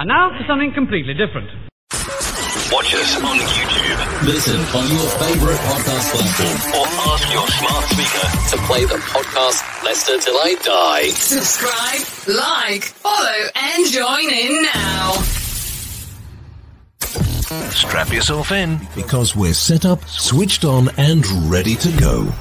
And now for something completely different. Watch us on YouTube Listen on your favorite podcast platform or ask your smart speaker. to play the podcast Leicester Till I Die. Subscribe, like, follow, and join in now. Strap yourself in. Because we're set up, switched on, and ready to go.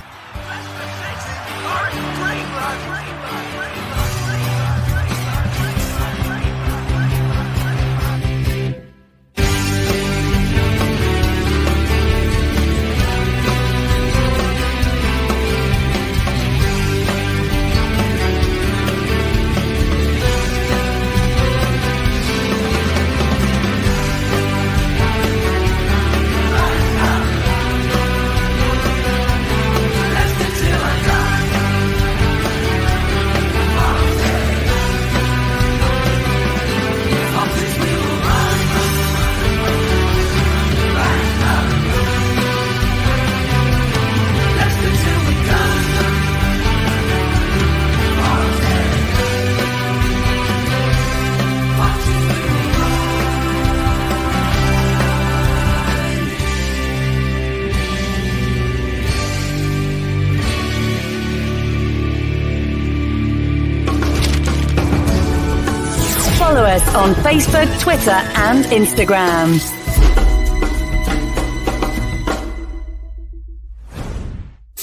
On Facebook, Twitter, and Instagram.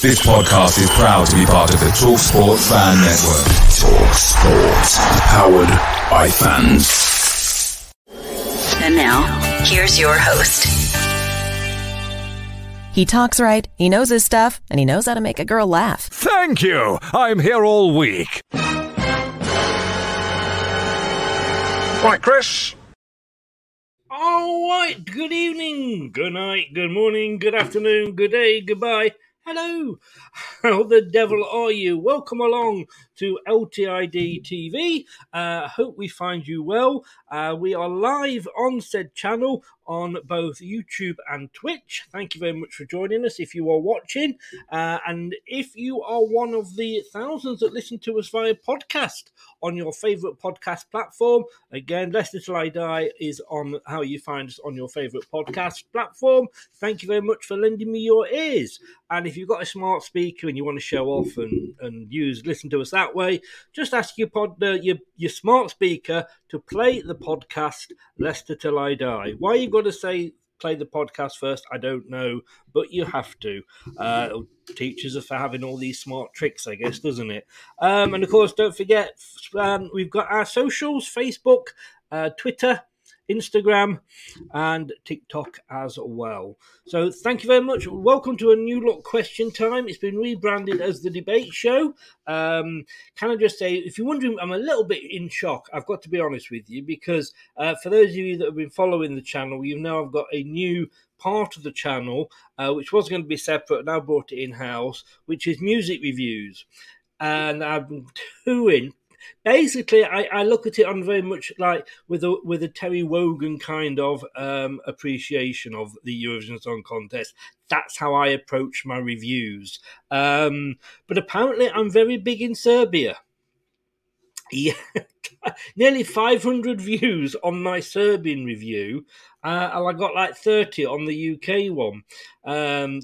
This podcast is proud to be part of the TalkSport Fan Network. TalkSport. Powered by fans. And now, here's your host. He talks right, he knows his stuff, and he knows how to make a girl laugh. Thank you. I'm here all week. Right, Chris. All right. Good evening, good night, good morning, good afternoon, good day, goodbye. Hello. How the devil are you? Welcome along to LTID TV. Uh, hope we find you well. Uh, we are live on said channel on both YouTube and Twitch. Thank you very much for joining us if you are watching. Uh, and if you are one of the thousands that listen to us via podcast on your favorite podcast platform, again, Leicester Till I Die is on how you find us on your favorite podcast platform. Thank you very much for lending me your ears. And if you've got a smart speaker and you want to show off and, and use listen to us that way, just ask your pod uh, your your smart speaker to play the podcast Leicester Till I Die. Why you got to say play the podcast first? I don't know, but you have to. Uh, teaches us for having all these smart tricks, I guess, doesn't it? Um, and of course, don't forget um, we've got our socials: Facebook, uh, Twitter. Instagram and TikTok as well. So thank you very much. Welcome to a new look question time. It's been rebranded as the debate show. Um, can I just say, if you're wondering, I'm a little bit in shock. I've got to be honest with you because uh, for those of you that have been following the channel, you know I've got a new part of the channel uh, which was going to be separate. Now brought it in house, which is music reviews, and I'm doing basically, I, I look at it on very much like with a with a Terry Wogan kind of um, appreciation of the Eurovision Song Contest. That's how I approach my reviews. Um, but apparently, I'm very big in Serbia. Yeah, nearly 500 views on my Serbian review, uh, and I got like 30 on the UK one. Um,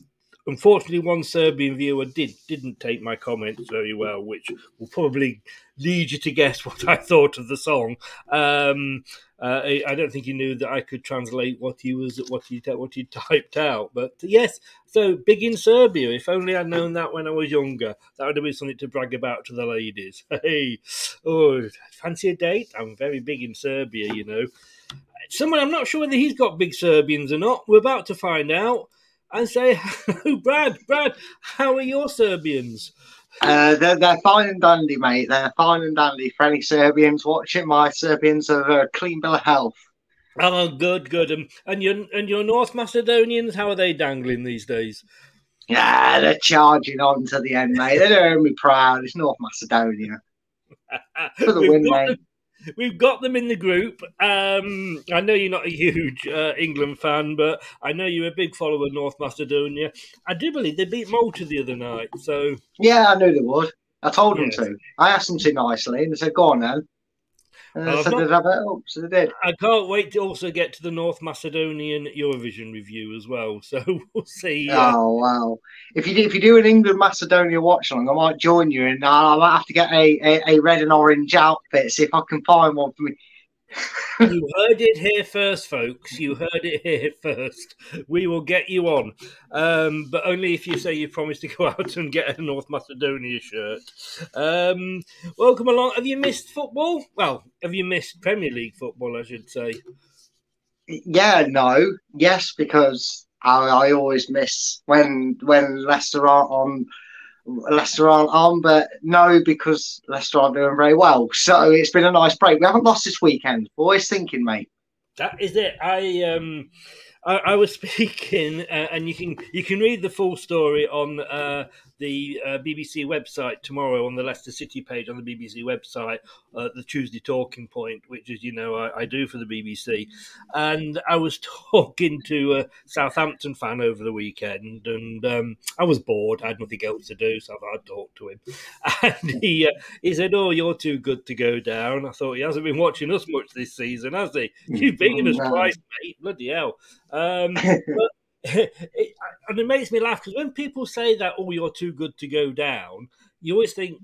unfortunately, one Serbian viewer did didn't take my comments very well, which will probably lead you to guess what I thought of the song. Um, uh, I, I don't think he knew that I could translate what he was what he what he typed out. But yes, so big in Serbia. If only I'd known that when I was younger, that would have been something to brag about to the ladies. Hey, oh, fancy a date? I'm very big in Serbia, you know. Someone I'm not sure whether he's got big Serbians or not. We're about to find out and say, hello, Brad. Brad, how are your Serbians? Uh, they're, they're fine and dandy, mate. They're fine and dandy for any Serbians watching. My Serbians have a clean bill of health. Oh, good, good. Um, and your and your North Macedonians, how are they dangling these days? Yeah, they're charging on to the end, mate. They're doing me proud. It's North Macedonia for the win, mate. We've got them in the group. Um, I know you're not a huge uh, England fan, but I know you're a big follower of North Macedonia. I do believe they beat Malta the other night. So Yeah, I knew they would. I told Yes. them to. I asked them to nicely, and they said, "Go on then." And they I've said not- they'd have it up, so they did. I can't wait to also get to the North Macedonian Eurovision review as well. So we'll see. uh, Oh wow! If you do, if you do an England Macedonia watch along, I might join you, and I might have to get a, a, a red and orange outfit. See if I can find one for me. You heard it here first, folks. You heard it here first. We will get you on, um, but only if you say you promise to go out and get a North Macedonia shirt. Um, welcome along. Have you missed football? Well, have you missed Premier League football? I should say. Yeah, no, yes, because I, I always miss when when Leicester aren't on. Leicester aren't on, but no, because Leicester aren't doing very well. So it's been a nice break. We haven't lost this weekend. Always thinking, mate. That is it. I um, I, I was speaking, uh, and you can you can read the full story on uh, the uh, BBC website tomorrow on the Leicester City page on the BBC website, uh, the Tuesday Talking Point, which is you know I, I do for the BBC, and I was talking to a Southampton fan over the weekend, and um, I was bored. I had nothing else to do, so I thought I'd talk to him, and he uh, he said, "Oh, you're too good to go down." I thought he hasn't been watching us much this season, has he? You've beaten us twice, mate. Bloody hell. Um, but it, and it makes me laugh because when people say that, oh, you're too good to go down, you always think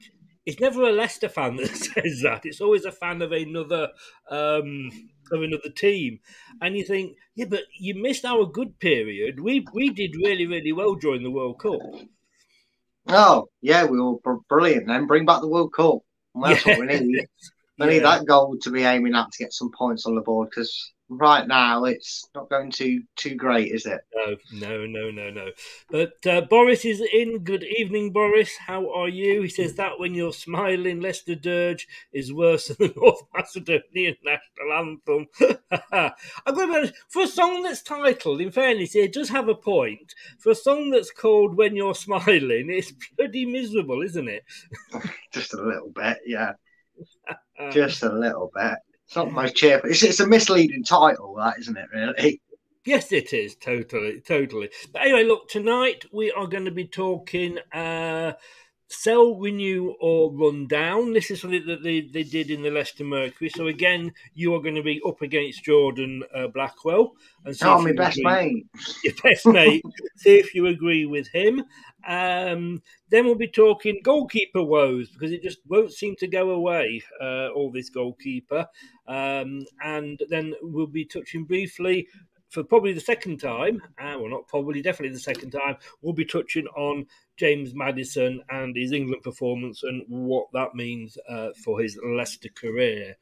it's never a Leicester fan that says that. It's always a fan of another um, of another team, and you think, yeah, but you missed our good period. We we did really really well during the World Cup. Oh, yeah, we were br- brilliant. Then bring back the World Cup. Well, that's what we need. We need that goal to be aiming at to get some points on the board because right now it's not going too too great, is it? No, no, no, no, no. But uh, Boris is in. Good evening, Boris. How are you? He says that when you're smiling, Leicester Dirge is worse than the North Macedonian national anthem. I'm going to be honest, for a song that's titled, in fairness, it does have a point. For a song that's called When You're Smiling, it's pretty miserable, isn't it? Just a little bit, yeah. Just a little bit. It's not most cheerful. It's, it's a misleading title, that isn't it? Really? Yes, it is totally, totally. But anyway, look, tonight we are going to be talking uh, sell, renew, or run down. This is something that they, they did in the Leicester Mercury. So again, you are going to be up against Jordan uh, Blackwell and see Oh, my best agree- mate. your best mate. see if you agree with him. Um, then we'll be talking goalkeeper woes because it just won't seem to go away. Uh, all this goalkeeper, um, and then we'll be touching briefly for probably the second time. Uh, well, not probably, definitely the second time. We'll be touching on James Maddison and his England performance and what that means uh, for his Leicester career.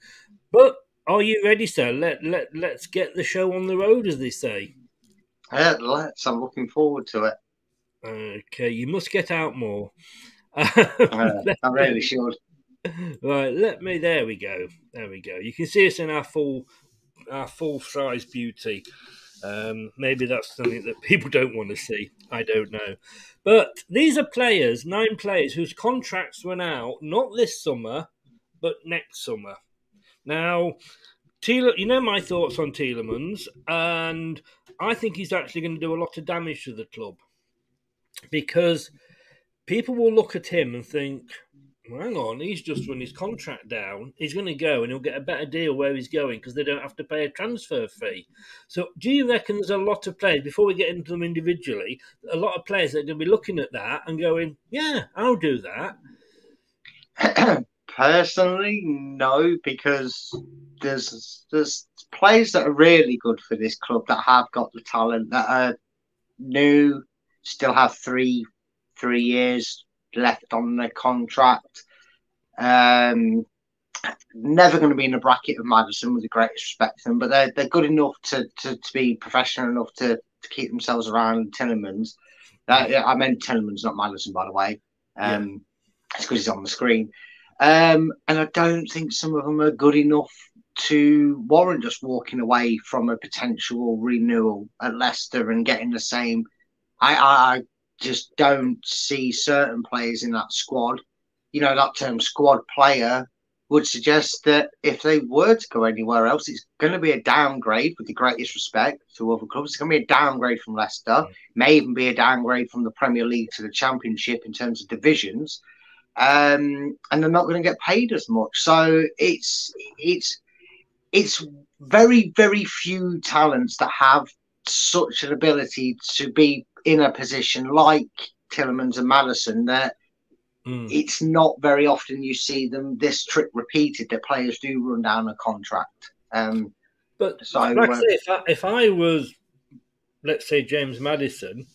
But are you ready, sir? Let let let's get the show on the road, as they say. Yeah, let's. I'm looking forward to it. Okay, you must get out more. Uh, I really should. Right, let me. There we go. There we go. You can see us in our full, our full size beauty. Um, maybe that's something that people don't want to see. I don't know. But these are players, nine players whose contracts run out not this summer, but next summer. Now, Thiel, you know my thoughts on Tielemans, and I think he's actually going to do a lot of damage to the club because people will look at him and think, well, hang on, he's just run his contract down. He's going to go and he'll get a better deal where he's going because they don't have to pay a transfer fee. So, do you reckon there's a lot of players, before we get into them individually, a lot of players that are going to be looking at that and going, yeah, I'll do that? Personally, no, because there's there's players that are really good for this club that have got the talent that are new, still have three three years left on their contract. Um, never going to be in the bracket of Maddison with the greatest respect to them, but they're they're good enough to, to, to be professional enough to, to keep themselves around Tielemans. Uh, I meant Tielemans, not Maddison, by the way. Um, yeah. It's because he's on the screen. Um, and I don't think some of them are good enough to warrant just walking away from a potential renewal at Leicester and getting the same. I, I, just don't see certain players in that squad. You know, that term squad player would suggest that if they were to go anywhere else, it's going to be a downgrade with the greatest respect to other clubs. It's going to be a downgrade from Leicester, mm. may even be a downgrade from the Premier League to the Championship in terms of divisions. Um, and they're not going to get paid as much. So it's it's it's very very few talents that have such an ability to be in a position like Tielemans and Maddison that mm. it's not very often you see them this trick repeated that players do run down a contract. Um, but so, like uh, say, if, I, if I was, let's say, James Maddison,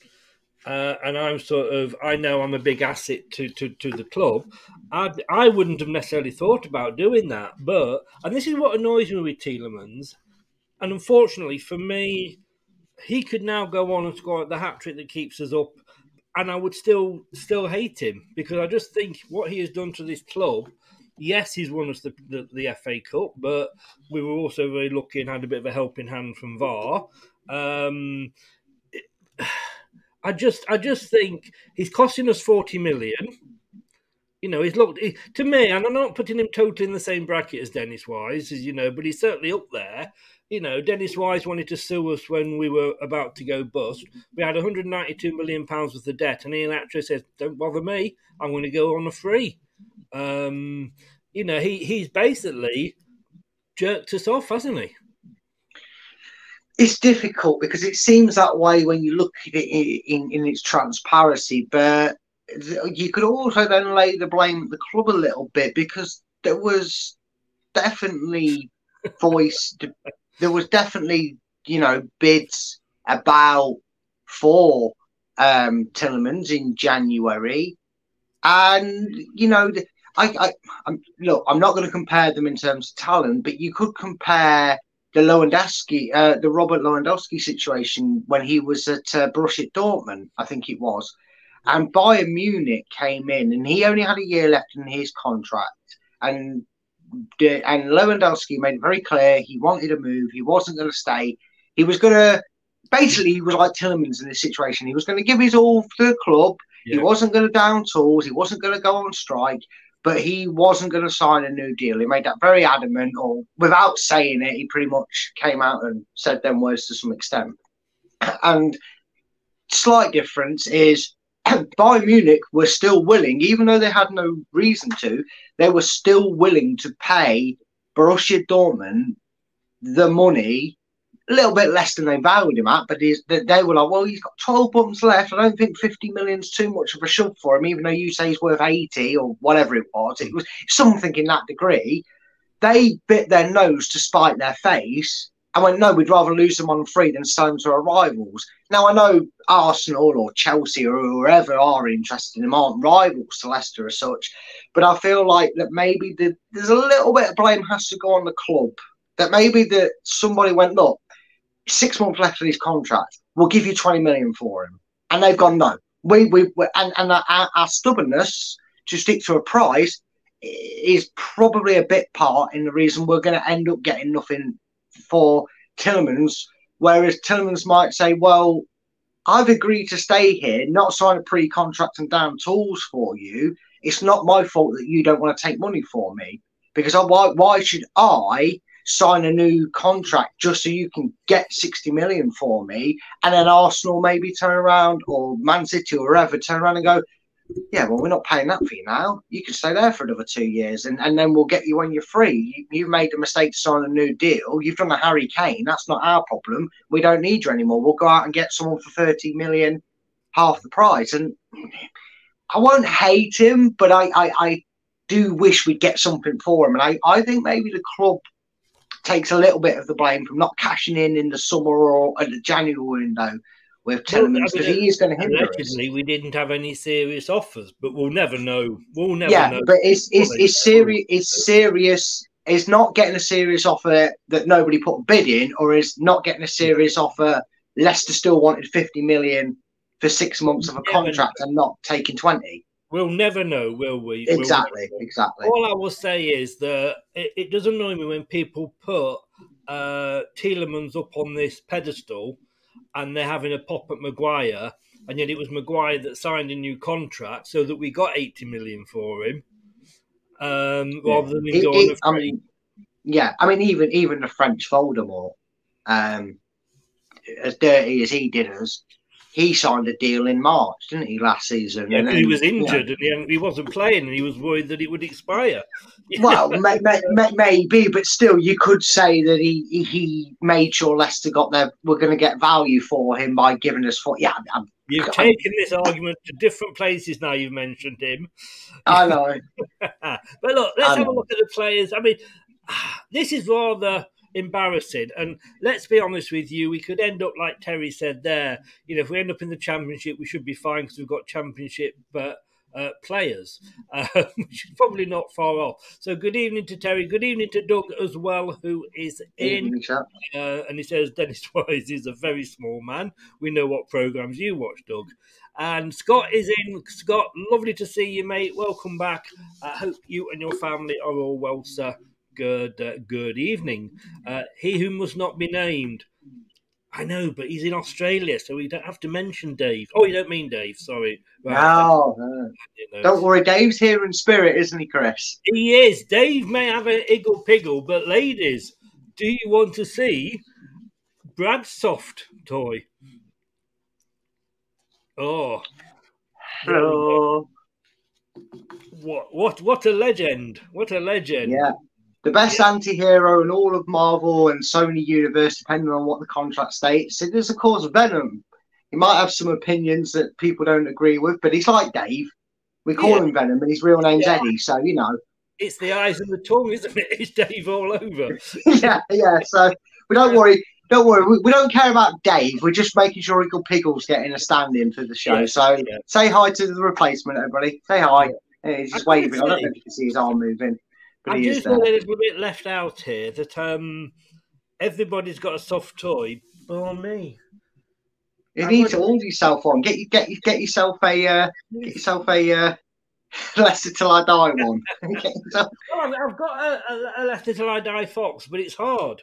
uh, and I'm sort of, I know I'm a big asset to, to, to the club. I I wouldn't have necessarily thought about doing that, but and this is what annoys me with Tielemans, and unfortunately for me, he could now go on and score the hat trick that keeps us up, and I would still still hate him because I just think what he has done to this club. Yes, he's won us the, the, the FA Cup, but we were also very lucky and had a bit of a helping hand from VAR. Um, it, I just I just think he's costing us forty million. You know, he's looked he, to me, and I'm not putting him totally in the same bracket as Dennis Wise, as you know, but he's certainly up there you know, Dennis Wise wanted to sue us when we were about to go bust. We had 192 million pounds worth of debt, and Ian Atcher says, "Don't bother me. I'm going to go on a free." Um, you know, he he's basically jerked us off, hasn't he? It's difficult because it seems that way when you look at it in, in, in its transparency, but you could also then lay the blame at the club a little bit because there was definitely voice there was definitely, you know, bids about for um, Tielemans in January, and you know, I, I I'm, look, I'm not going to compare them in terms of talent, but you could compare the Lewandowski, uh, the Robert Lewandowski situation when he was at uh, Borussia Dortmund, I think it was, and Bayern Munich came in, and he only had a year left in his contract, and and Lewandowski made it very clear he wanted to move. He wasn't going to stay. He was going to basically he was like Tielemans in this situation. He was going to give his all to the club. Yeah. He wasn't going to down tools. He wasn't going to go on strike. But he wasn't going to sign a new deal. He made that very adamant, or without saying it, he pretty much came out and said them words to some extent. And slight difference is Bayern Munich were still willing, even though they had no reason to, they were still willing to pay Borussia Dortmund the money, a little bit less than they valued him at, but they were like, well, he's got 12 months left. I don't think 50 million's too much of a shove for him, even though you say he's worth 80 or whatever it was. It was something in that degree. They bit their nose to spite their face and went, no, we'd rather lose them on free than sell them to our rivals. Now, I know Arsenal or Chelsea or whoever are interested in them aren't rivals to Leicester as such, but I feel like that maybe the, there's a little bit of blame has to go on the club. That maybe that somebody went, look, six months left of his contract, we'll give you 20 million for him. And they've gone, no. We, we, we and, and our, our stubbornness to stick to a price is probably a bit part in the reason we're going to end up getting nothing for Tielemans, whereas Tielemans might say, well, I've agreed to stay here, not sign a pre-contract and down tools for you. It's not my fault that you don't want to take money for me. Because I, why why should I sign a new contract just so you can get 60 million for me and then Arsenal maybe turn around or Man City or whoever turn around and go, yeah, well, we're not paying that for you now. You can stay there for another two years and, and then we'll get you when you're free. You, you've made a mistake to sign a new deal. You've done a Harry Kane. That's not our problem. We don't need you anymore. We'll go out and get someone for 30 million, half the price. And I won't hate him, but I, I, I do wish we'd get something for him. And I, I think maybe the club takes a little bit of the blame from not cashing in in the summer or at the January window with Tielemans because he is going to hinder us. We didn't have any serious offers, but we'll never know. We'll never Yeah, know. but it's it's, it's serious. It's serious. Is not getting a serious offer that nobody put a bid in, or is not getting a serious offer. Leicester still wanted fifty million for six months of a contract and not taking twenty. We'll never know, will we? We'll Exactly, exactly. All I will say is that it, it does annoy me when people put uh, Tielemans up on this pedestal and they're having a pop at Maguire, and yet it was Maguire that signed a new contract so that we got 80 million for him um, rather than him It- going it- I mean, yeah, I mean, even even the French Voldemort, um, as dirty as he did us, he signed a deal in March, didn't he, last season? Yeah, And 'cause he then, was you know, injured and he, wasn't playing, and he was worried that it would expire. well, may, may, may, maybe, but still, you could say that he he- made sure Leicester got their. We're going to get value for him by giving us four. Yeah, I'm, You've taken this argument to different places now. You've mentioned him. I know. but look, let's I have a look at the players. I mean, this is rather embarrassing. And let's be honest with you, we could end up like Terry said there. You know, if we end up in the championship, we should be fine because we've got championship uh, uh, players, uh, which is probably not far off. So, good evening to Terry. Good evening to Doug as well, who is in. Uh, and he says Dennis Wise is a very small man. We know what programs you watch, Doug. And Scott is in. Scott, lovely to see you, mate. Welcome back. I hope you and your family are all well, sir. Good, uh, good evening. Uh, he who must not be named. I know, but he's in Australia, so we don't have to mention Dave. Oh, you don't mean Dave. Sorry. No, no. Don't worry, Dave's here in spirit, isn't he, Chris? He is. Dave may have an iggle piggle, but ladies, do you want to see Brad's soft toy? Oh, Hello. what what what a legend! What a legend! Yeah. The best anti-hero in all of Marvel and Sony Universe, depending on what the contract states. It is, of course, Venom. He might have some opinions that people don't agree with, but he's like Dave. We call Yeah. him Venom, and his real name's Yeah. Eddie. So you know, It's the eyes and the tongue, isn't it? It's Dave all over. yeah, yeah. So we don't worry. Don't worry. We, we don't care about Dave. We're just making sure Iggle Piggle's getting a stand-in for the show. Yeah, so yeah. say hi to the replacement, everybody. Say hi. Yeah, he's just waving. I don't know if you can see his arm moving, I he do is feel there. a little bit left out here that um, everybody's got a soft toy, but me. You I need to order yourself one. Get get get yourself a uh, get yourself a uh, Leicester till I die one. Yourself- Oh, I've- I've got a, a, a Leicester Till I Die Fox, but it's hard.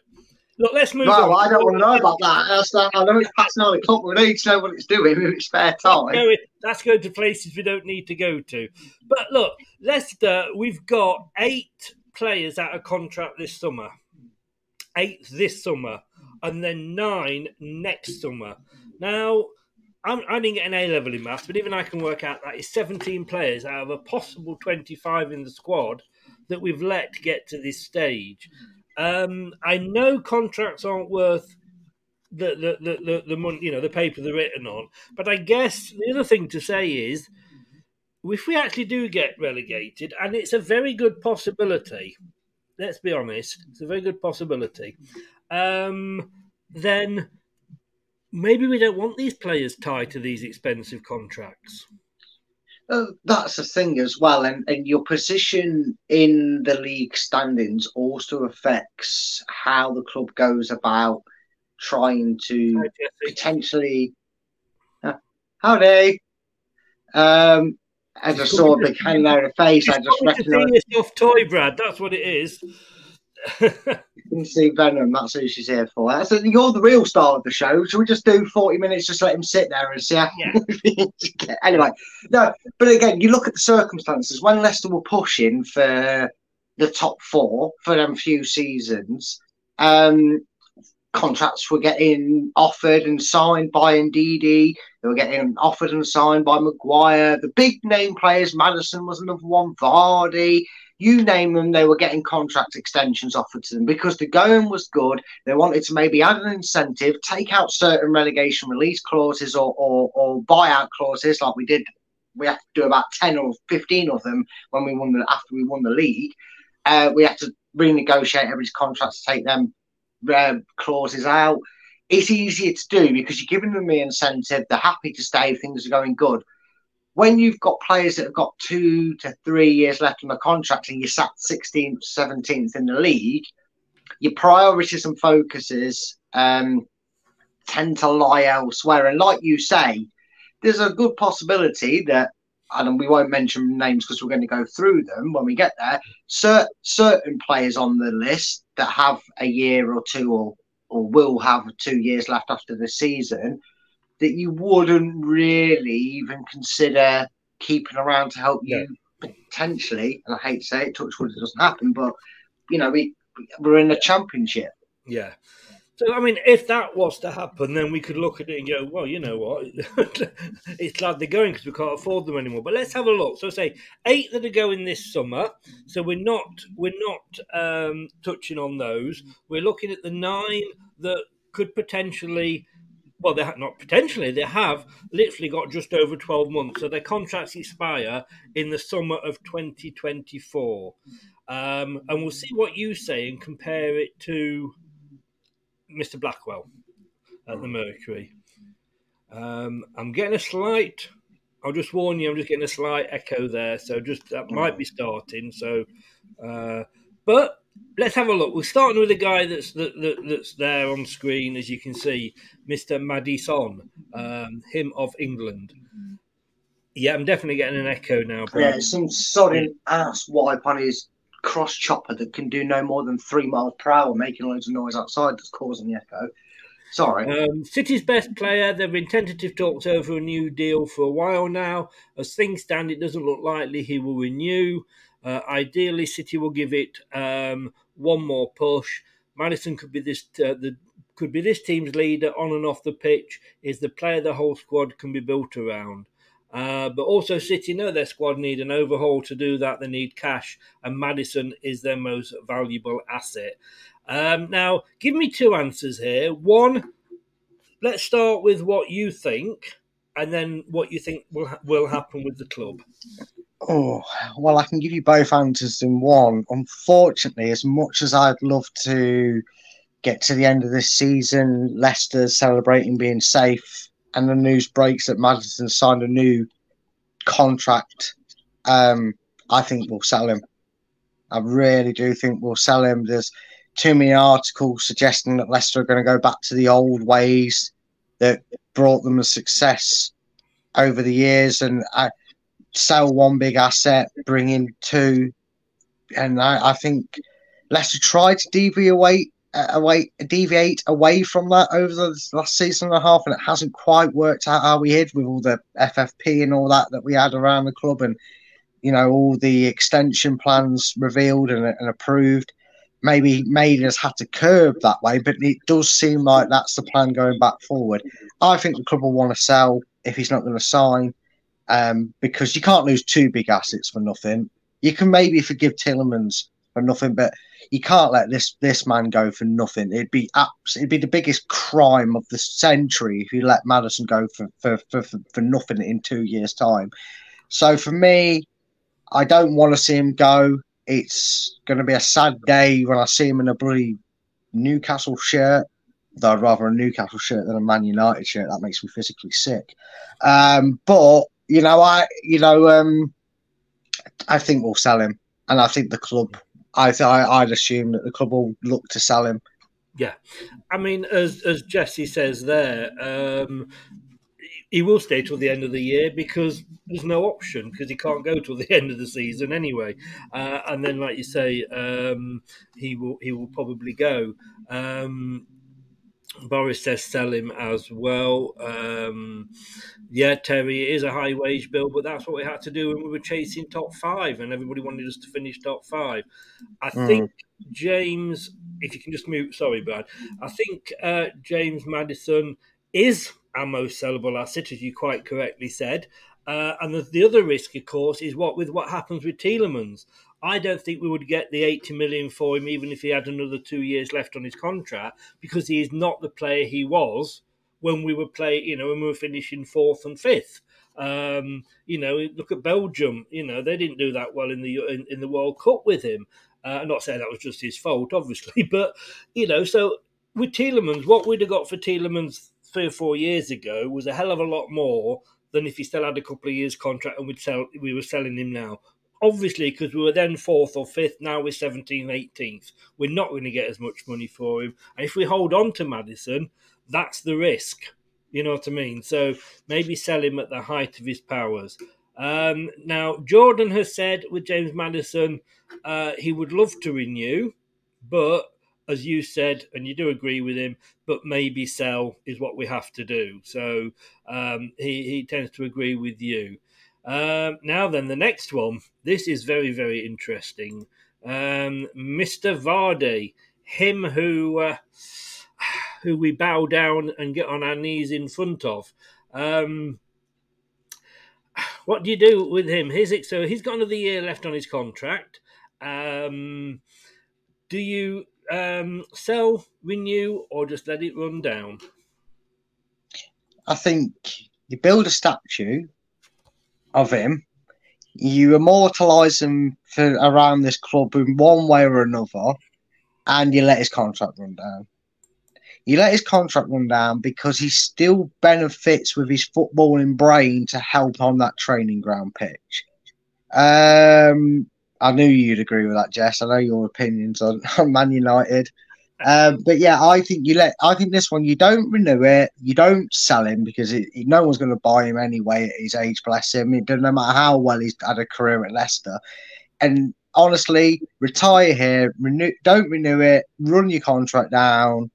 Look, let's move well, on. I don't want to know about that. That's not, I know it's passing on the club. We need to know what it's doing in its spare time. Going- that's going to places we don't need to go to. But look, Leicester, we've got eight players out of contract this summer, eight this summer, and then nine next summer. Now, I'm, I didn't get an A level in maths, but even I can work out that is 17 players out of a possible 25 in the squad that we've let get to this stage. Um, I know contracts aren't worth the the, the, the, the money, you know, the paper they're written on. But I guess the other thing to say is, if we actually do get relegated, and it's a very good possibility, let's be honest, it's a very good possibility, um, then maybe we don't want these players tied to these expensive contracts. Uh, that's the thing as well, and, and your position in the league standings also affects how the club goes about trying to potentially. Uh, howdy. Um, I just saw a big in the face. I just Coming to see recognised. your soft toy, Brad. That's what it is. You can see Venom. That's who she's here for. That's you're the real star of the show. Should we just do forty minutes? Just let him sit there and see. How... anyway, no. But again, you look at the circumstances when Leicester were pushing for the top four for them few seasons. Um, contracts were getting offered and signed by Ndidi. They were getting offered and signed by Maguire. The big name players, Maddison was another one, Vardy, you name them, they were getting contract extensions offered to them because the going was good. They wanted to maybe add an incentive, take out certain relegation release clauses or, or, or buyout clauses like we did. We have to do about 10 or 15 of them when we won the, after we won the league. Uh, we had to renegotiate everybody's contract to take them uh, clauses out. It's easier to do because you're giving them the incentive. They're happy to stay if things are going good. When you've got players that have got two to three years left on the contract and you're sat 16th, 17th in the league, your priorities and focuses um, tend to lie elsewhere. And like you say, there's a good possibility that and we won't mention names because we're going to go through them when we get there. Cer- certain players on the list that have a year or two, or or will have two years left after the season, that you wouldn't really even consider keeping around to help you potentially. And I hate to say it, touch wood, it doesn't happen, but you know we we're in a championship. Yeah. So, I mean, if that was to happen, then we could look at it and go, well, you know what? it's glad they're going because we can't afford them anymore. But let's have a look. So, say eight that are going this summer. So we're not we're not um, touching on those. We're looking at the nine that could potentially. Well, they have not potentially. They have literally got just over twelve months, so their contracts expire in the summer of twenty twenty four, um, and we'll see what you say and compare it to Mr. Blackwell at the Mercury. Um, I'm getting a slight. I'll just warn you. I'm just getting a slight echo there, so just that might be starting. So, uh, but let's have a look. We're starting with a guy that's that, that, that's there on screen, as you can see, Mr. Maddison, um, him of England. Yeah, I'm definitely getting an echo now. Brad. Yeah, some sodding ass wipe on his cross chopper that can do no more than three miles per hour, making loads of noise outside that's causing the echo. Sorry. Um, City's best player. They've been tentative talks over a new deal for a while now. As things stand, it doesn't look likely he will renew. Uh, ideally, City will give it um, one more push. Maddison could be this uh, the could be this team's leader on and off the pitch. Is the player the whole squad can be built around. Uh, but also, City know their squad need an overhaul to do that. They need cash, and Maddison is their most valuable asset. Um, now, give me two answers here. One, let's start with what you think, and then what you think will will happen with the club. Oh, well, I can give you both answers in one. Unfortunately, as much as I'd love to get to the end of this season, Leicester celebrating being safe and the news breaks that Maddison signed a new contract, um, I think we'll sell him. I really do think we'll sell him. There's too many articles suggesting that Leicester are going to go back to the old ways that brought them a success over the years and I sell one big asset, bring in two. And I, I think Leicester tried to deviate uh, away deviate away from that over the last season and a half, and it hasn't quite worked out how we hid with all the FFP and all that that we had around the club, and you know all the extension plans revealed and, and approved. Maybe made us had to curb that way, but it does seem like that's the plan going back forward. I think the club will want to sell if he's not going to sign, um, because you can't lose two big assets for nothing. You can maybe forgive Tielemans for nothing, but you can't let this this man go for nothing. It'd be abs- it'd be the biggest crime of the century if you let Maddison go for for, for, for, for nothing in two years' time. So for me, I don't want to see him go. It's going to be a sad day when I see him in a bloody Newcastle shirt. Though I'd rather a Newcastle shirt than a Man United shirt. That makes me physically sick. Um, but you know, I you know, um, I think we'll sell him, and I think the club I th- I'd assume that the club will look to sell him. Yeah, I mean, as as Jesse says there, um, he will stay till the end of the year because there's no option because he can't go till the end of the season anyway. Uh, and then, like you say, um, he will he will probably go. Um, Boris says sell him as well. Um, yeah, Terry, it is a high wage bill, but that's what we had to do when we were chasing top five, and everybody wanted us to finish top five. I Mm. think James, if you can just move, sorry, Brad. I think uh, James Maddison is our most sellable asset, as you quite correctly said. Uh, and the, the other risk, of course, is what with what happens with Tielemans. I don't think we would get the 80 million for him, even if he had another two years left on his contract, because he is not the player he was when we were playing, you know, when we were finishing fourth and fifth. Um, you know, look at Belgium. You know, they didn't do that well in the in, in the World Cup with him. Uh, I'm not saying that was just his fault, obviously, but you know, so with Tielemans, what we'd have got for Tielemans three or four years ago was a hell of a lot more than if he still had a couple of years contract and we'd sell we were selling him now. Obviously, because we were then fourth or fifth, now we're 17th, 18th. We're not going to get as much money for him. And if we hold on to Maddison, that's the risk. You know what I mean? So maybe sell him at the height of his powers. Um, now, Jordan has said with James Maddison, uh, he would love to renew, but as you said, and you do agree with him, but maybe sell is what we have to do. So um, he, he tends to agree with you. Um, now, then, the next one. This is very, very interesting. Um, Mr. Vardy, him who uh, who we bow down and get on our knees in front of. Um, what do you do with him? He's, so he's got another year left on his contract. Um, do you um, sell, renew, or just let it run down? I think you build a statue of him, you immortalise him for around this club in one way or another, and you let his contract run down. You let his contract run down because he still benefits with his footballing brain to help on that training ground pitch. Um, I knew you'd agree with that, Jess. I know your opinions on, on Man United. Um, but yeah, I think you let. I think this one you don't renew it. You don't sell him because it, no one's going to buy him anyway at his age. Bless him. It doesn't matter how well he's had a career at Leicester. And honestly, retire here. Renew. Don't renew it. Run your contract down,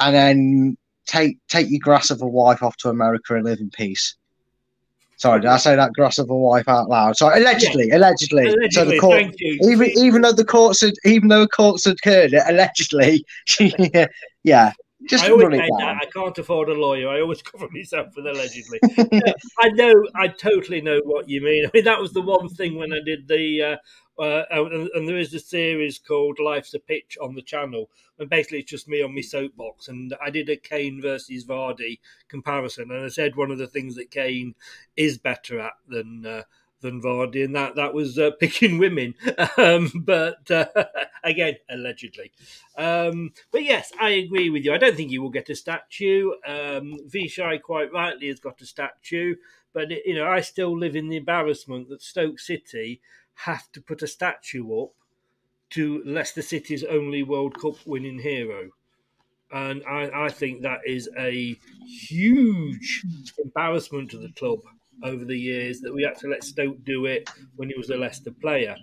and then take take your grass of a wife off to America and live in peace. Sorry, did I say that grass of a wife out loud? Sorry, allegedly, Yeah. allegedly. So the court, even even though the courts had, even though the courts had heard it, allegedly, she, yeah, just I always say that I can't afford a lawyer. I always cover myself with allegedly. I know, I totally know what you mean. I mean, that was the one thing when I did the, uh, uh, and, and there is a series called Life's a Pitch on the channel, and basically it's just me on my soapbox. And I did a Kane versus Vardy comparison, and I said one of the things that Kane is better at than. Uh, than Vardy, and that that was uh, picking women. Um, but uh, again, allegedly. Um, but yes, I agree with you. I don't think he will get a statue. Um, Vichai quite rightly has got a statue, but you know, I still live in the embarrassment that Stoke City have to put a statue up to Leicester City's only World Cup winning hero. And I, I think that is a huge embarrassment to the club over the years that we had to let Stoke do it when he was a Leicester player.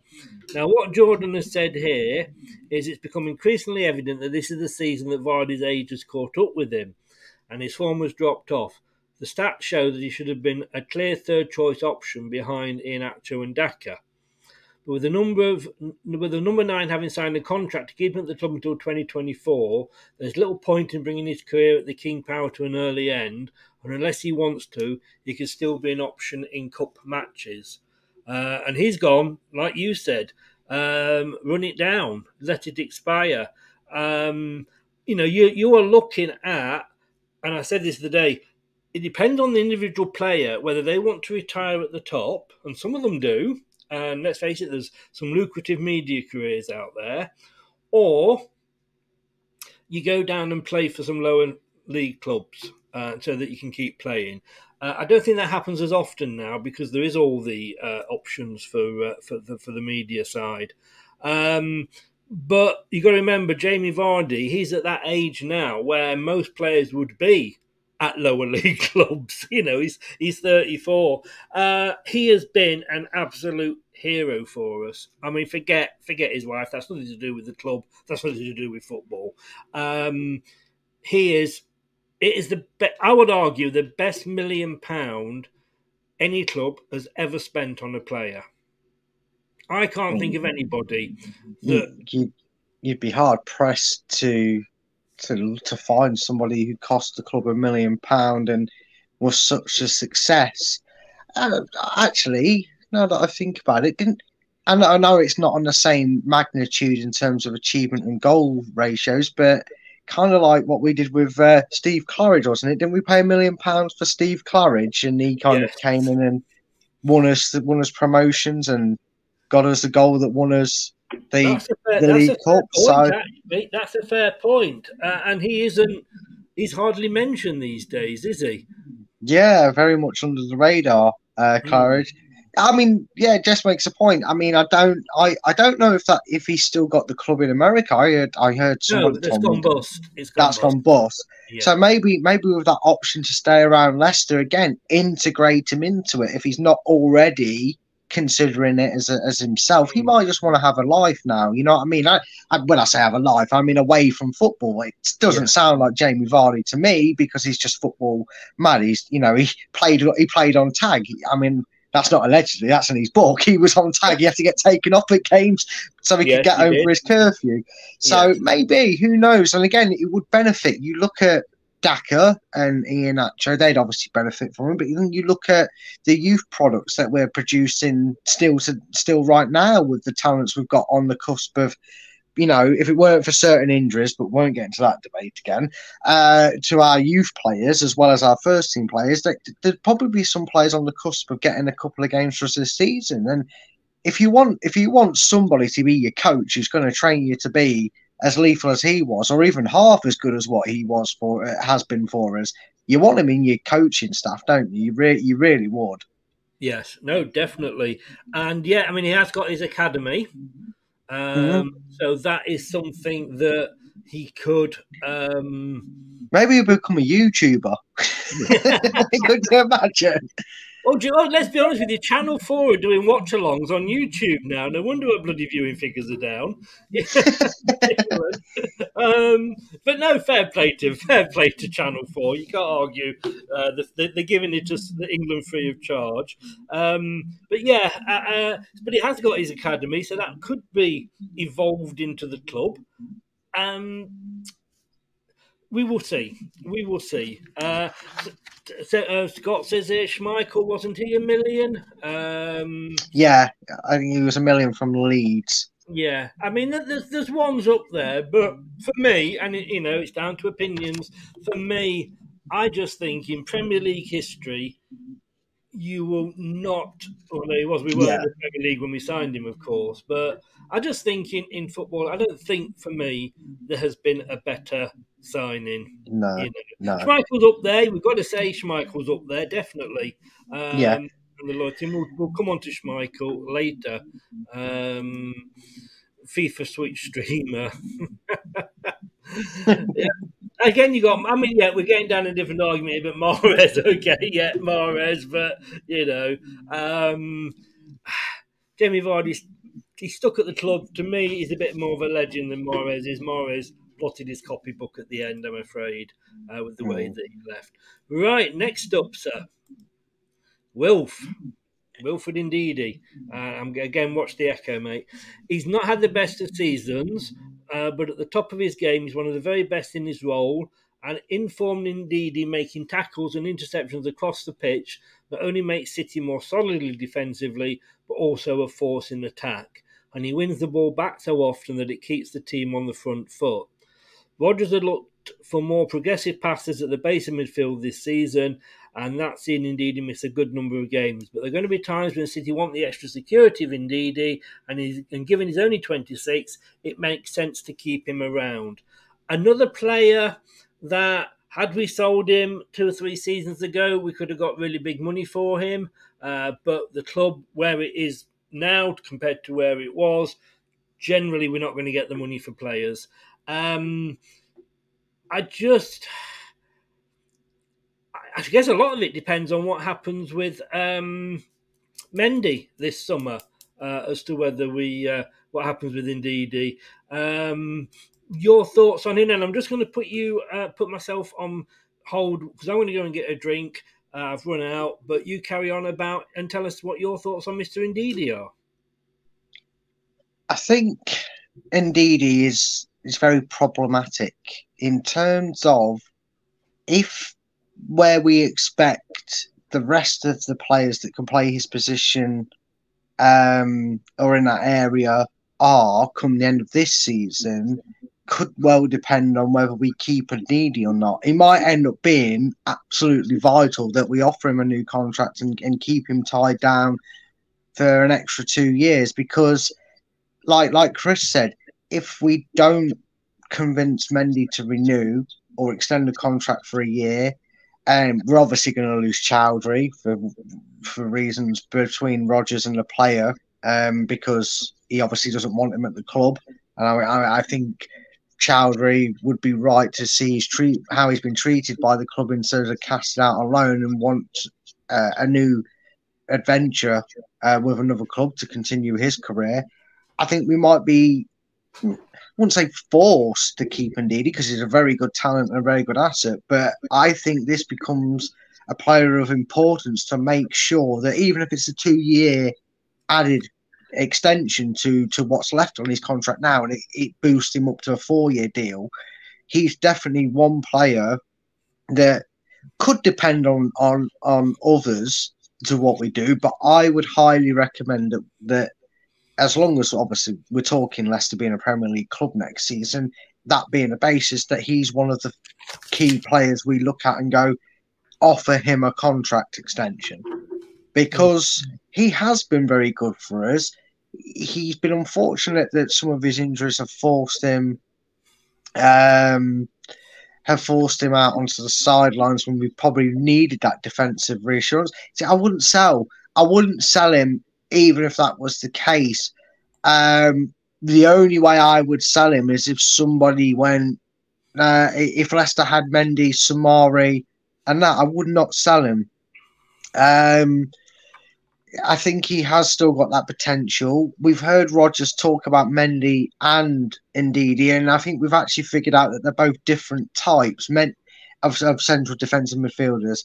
Now, what Jordan has said here is it's become increasingly evident that this is the season that Vardy's age has caught up with him and his form has dropped off. The stats show that he should have been a clear third choice option behind Iheanacho and Daka. But with the number of with the number nine having signed a contract to keep him at the club until 2024, there's little point in bringing his career at the King Power to an early end. And unless he wants to, he can still be an option in cup matches. Uh, and he's gone, like you said, um, run it down, let it expire. Um, you know, you you are looking at, and I said this the day. It depends on the individual player whether they want to retire at the top, and some of them do. And let's face it, there's some lucrative media careers out there, or you go down and play for some lower league clubs uh, so that you can keep playing. Uh, I don't think that happens as often now because there is all the uh, options for uh, for the for the media side. Um, but you got to remember, Jamie Vardy, he's at that age now where most players would be at lower league clubs. You know, he's he's 34. Uh, he has been an absolute hero for us. I mean, forget forget his wife. That's nothing to do with the club. That's nothing to do with football. Um, he is. It is the. Be- I would argue the best million pound any club has ever spent on a player. I can't think of anybody that you, you'd be hard pressed to to to find somebody who cost the club a million pound and was such a success. Uh, actually, now that I think about it, didn't and I know it's not on the same magnitude in terms of achievement and goal ratios, but kind of like what we did with uh, Steve Claridge, wasn't it? Didn't we pay a million pounds for Steve Claridge, and he kind Yes. of came in and won us won us promotions and got us the goal that won us the, That's fair, the that's League Cup. point, So. That's a fair point. Uh, and he isn't. He's hardly mentioned these days, is he? yeah, very much under the radar, uh, Claridge. I mean, yeah, just makes a point. I mean, I don't, I, I don't know if that if he's still got the club in America. I heard, I heard No, someone told gone bust. It's gone that's bust. gone bust. Yeah. So maybe, maybe with that option to stay around Leicester again, integrate him into it if he's not already considering it as a, as himself. Mm. He might just want to have a life now. You know what I mean? I, I when I say have a life, I mean away from football. It doesn't sound like Jamie Vardy to me because he's just football mad. He's you know he played he played on tag. I mean. That's not allegedly. That's in his book. He was on tag. He had to get taken off at games so he Yes, could get he over did. his curfew. So maybe who knows? And again, it would benefit. You look at Daka and Iheanacho, they'd obviously benefit from it. But then you look at the youth products that we're producing still to, still right now with the talents we've got on the cusp of, you know, if it weren't for certain injuries, but won't get into that debate again, uh, to our youth players as well as our first team players, there, there'd probably be some players on the cusp of getting a couple of games for us this season. And if you want if you want somebody to be your coach who's going to train you to be as lethal as he was, or even half as good as what he was for uh, has been for us, you want him in your coaching staff, don't you? You, re- you really would. Yes, no, definitely, and yeah, I mean, he has got his academy, um, Mhm. so that is something that he could. Um, Maybe he'll become a YouTuber. Could you imagine? Oh, do you, let's be honest with you. Channel Four are doing watch-alongs on YouTube now. No wonder our bloody viewing figures are down. um, but no, fair play to fair play to Channel Four. You can't argue. Uh, the, they, they're giving it s- England free of charge. Um, but yeah, uh, uh, but it has got his academy, so that could be evolved into the club. Um, we will see. We will see. Uh, so, uh, Scott says here, Schmeichel wasn't he a million? Um, Yeah, I think he was a million from Leeds. yeah, I mean, there's there's ones up there, but for me, and it, you know, it's down to opinions. For me, I just think in Premier League history, you will not. Although he was, we weren't Yeah. in the Premier League when we signed him, of course. But I just think in, in football, I don't think for me there has been a better signing. No, you know. no. Schmeichel's up there. We've got to say Schmeichel's up there, definitely. Um, Yeah. And the loyalty. We'll, we'll come on to Schmeichel later. Um, FIFA Switch streamer. yeah. Again, you got. I mean, yeah, we're getting down a different argument, here, but Mahrez, okay, yeah, Mahrez, but you know, um, Jamie Vardy's he's stuck at the club. To me, he's a bit more of a legend than Mahrez is. Mahrez blotted his copybook at the end, I'm afraid, uh, with the way Mm. that he left. Right, next up, sir, Wilf. Wilfred Ndidi. Uh, I'm again watch the echo, mate. He's not had the best of seasons, uh, but at the top of his game, he's one of the very best in his role. And informed Ndidi making tackles and interceptions across the pitch not only makes City more solidly defensively, but also a force in attack. And he wins the ball back so often that it keeps the team on the front foot. Rodgers had looked for more progressive passes at the base of midfield this season, and that's seen Ndidi miss a good number of games. But there are going to be times when City want the extra security of Ndidi, and, and given he's only 26, it makes sense to keep him around. Another player that, had we sold him two or three seasons ago, we could have got really big money for him. Uh, but the club, where it is now compared to where it was, generally we're not going to get the money for players. Um, I just, I guess a lot of it depends on what happens with um, Mendy this summer uh, as to whether we uh, what happens with Ndidi. Um, your thoughts on him. And I'm just going to put you uh, put myself on hold because I want to go and get a drink. Uh, I've run out, but you carry on about and tell us what your thoughts on Mr. Ndidi are. I think Ndidi is is very problematic in terms of if where we expect the rest of the players that can play his position um, or in that area are come the end of this season could well depend on whether we keep a needy or not. It might end up being absolutely vital that we offer him a new contract and, and keep him tied down for an extra two years because, like like Chris said, if we don't convince Mendy to renew or extend the contract for a year, um, we're obviously going to lose Choudhury for for reasons between Rodgers and the player um, because he obviously doesn't want him at the club, and I, I, I think Choudhury would be right to see his treat how he's been treated by the club instead of casted out alone and want uh, a new adventure uh, with another club to continue his career. I think we might be wouldn't say forced to keep Ndidi because he's a very good talent and a very good asset, but I think this becomes a player of importance to make sure that even if it's a two year added extension to to what's left on his contract now and it, it boosts him up to a four year deal, he's definitely one player that could depend on on on others to what we do, but I would highly recommend that, that as long as obviously we're talking Leicester being a Premier League club next season, that being the basis that he's one of the key players we look at and go, offer him a contract extension because he has been very good for us. He's been unfortunate that some of his injuries have forced him um, have forced him out onto the sidelines when we probably needed that defensive reassurance. See, I wouldn't sell. I wouldn't sell him even if that was the case. Um, the only way I would sell him is if somebody went, uh, if Leicester had Mendy, Soumaré, and that, I would not sell him. Um, I think he has still got that potential. We've heard Rodgers talk about Mendy and Ndidi, and I think we've actually figured out that they're both different types meant of, of central defensive midfielders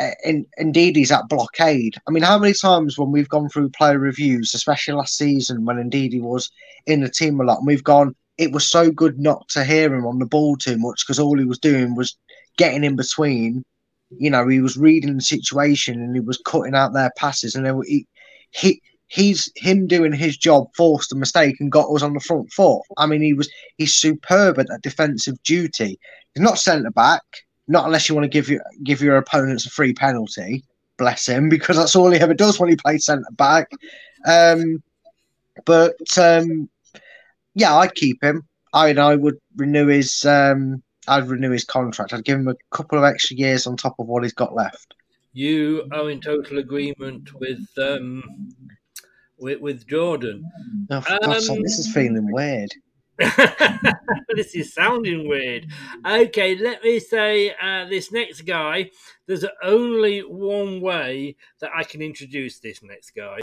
Uh, and Ndidi's at blockade. I mean, how many times when we've gone through player reviews, especially last season when Ndidi was in the team a lot, and we've gone, it was so good not to hear him on the ball too much because all he was doing was getting in between. You know, he was reading the situation and he was cutting out their passes, and he, he he's him doing his job forced a mistake and got us on the front foot. I mean, he was he's superb at that defensive duty. He's not centre back not unless you want to give you give your opponents a free penalty. Bless him, because that's all he ever does when he plays centre back. Um, but um, yeah, I'd keep him. I I would renew his um, I'd renew his contract. I'd give him a couple of extra years on top of what he's got left. You are in total agreement with um, with, with Jordan. Oh, um, this is feeling weird. this is sounding weird. Okay, let me say uh, this next guy. There's only one way that I can introduce this next guy.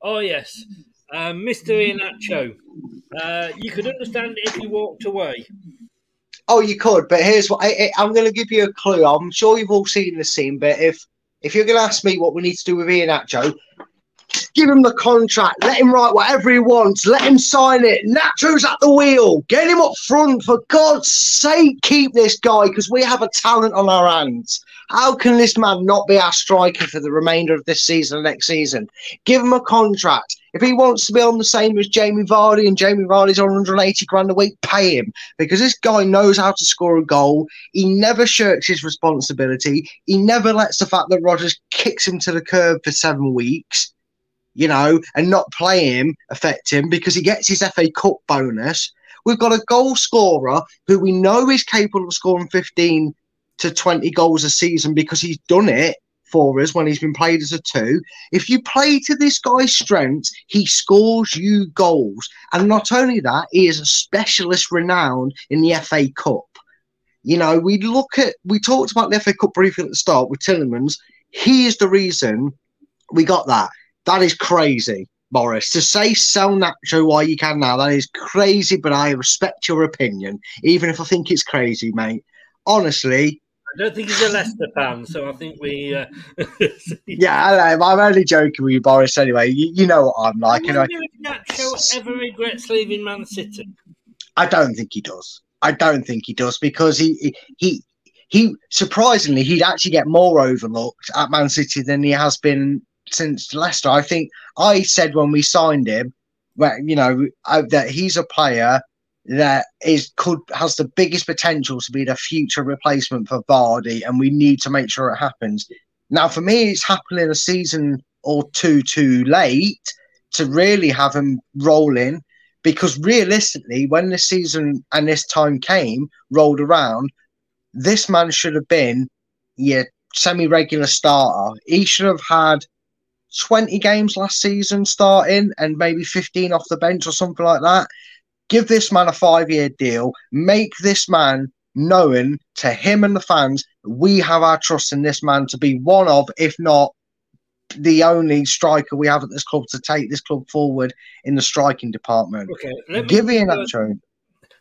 Oh yes, uh, Mr. Iheanacho. Uh, you could understand if you walked away. Oh, you could, but here's what I, am going to give you a clue. I'm sure you've all seen the scene, but if if you're going to ask me what we need to do with Iheanacho, give him the contract. Let him write whatever he wants. Let him sign it. Nacho's at the wheel. Get him up front. For God's sake, keep this guy because we have a talent on our hands. How can this man not be our striker for the remainder of this season and next season? Give him a contract. If he wants to be on the same as Jamie Vardy and Jamie Vardy's on 180 grand a week, pay him because this guy knows how to score a goal. He never shirks his responsibility. He never lets the fact that Rodgers kicks him to the curb for seven weeks, you know, and not play him affect him because he gets his FA Cup bonus. We've got a goal scorer who we know is capable of scoring 15 to 20 goals a season because he's done it for us when he's been played as a two. If you play to this guy's strengths, he scores you goals. And not only that, he is a specialist renowned in the FA Cup. You know, we look at, we talked about the FA Cup briefly at the start with Tielemans. He is the reason we got that. That is crazy, Morris. To say sell Nacho while you can now, that is crazy, but I respect your opinion, even if I think it's crazy, mate. Honestly, I don't think he's a Leicester fan, so I think we. Uh... yeah, I know, I'm only joking with you, Boris. Anyway, you, you know what I'm like. I wonder if Nacho ever regrets leaving Man City. I don't think he does. I don't think he does because he he he surprisingly he'd actually get more overlooked at Man City than he has been since Leicester. I think I said when we signed him, well, you know, that he's a player that is could has the biggest potential to be the future replacement for Vardy, and we need to make sure it happens. Now, for me, it's happening a season or two too late to really have him rolling because realistically, when this season and this time came rolled around, this man should have been your semi-regular starter. He should have had 20 games last season starting and maybe 15 off the bench or something like that. Give this man a five-year deal. Make this man known to him and the fans we have our trust in this man to be one of, if not the only striker we have at this club to take this club forward in the striking department. Okay, give Iheanacho.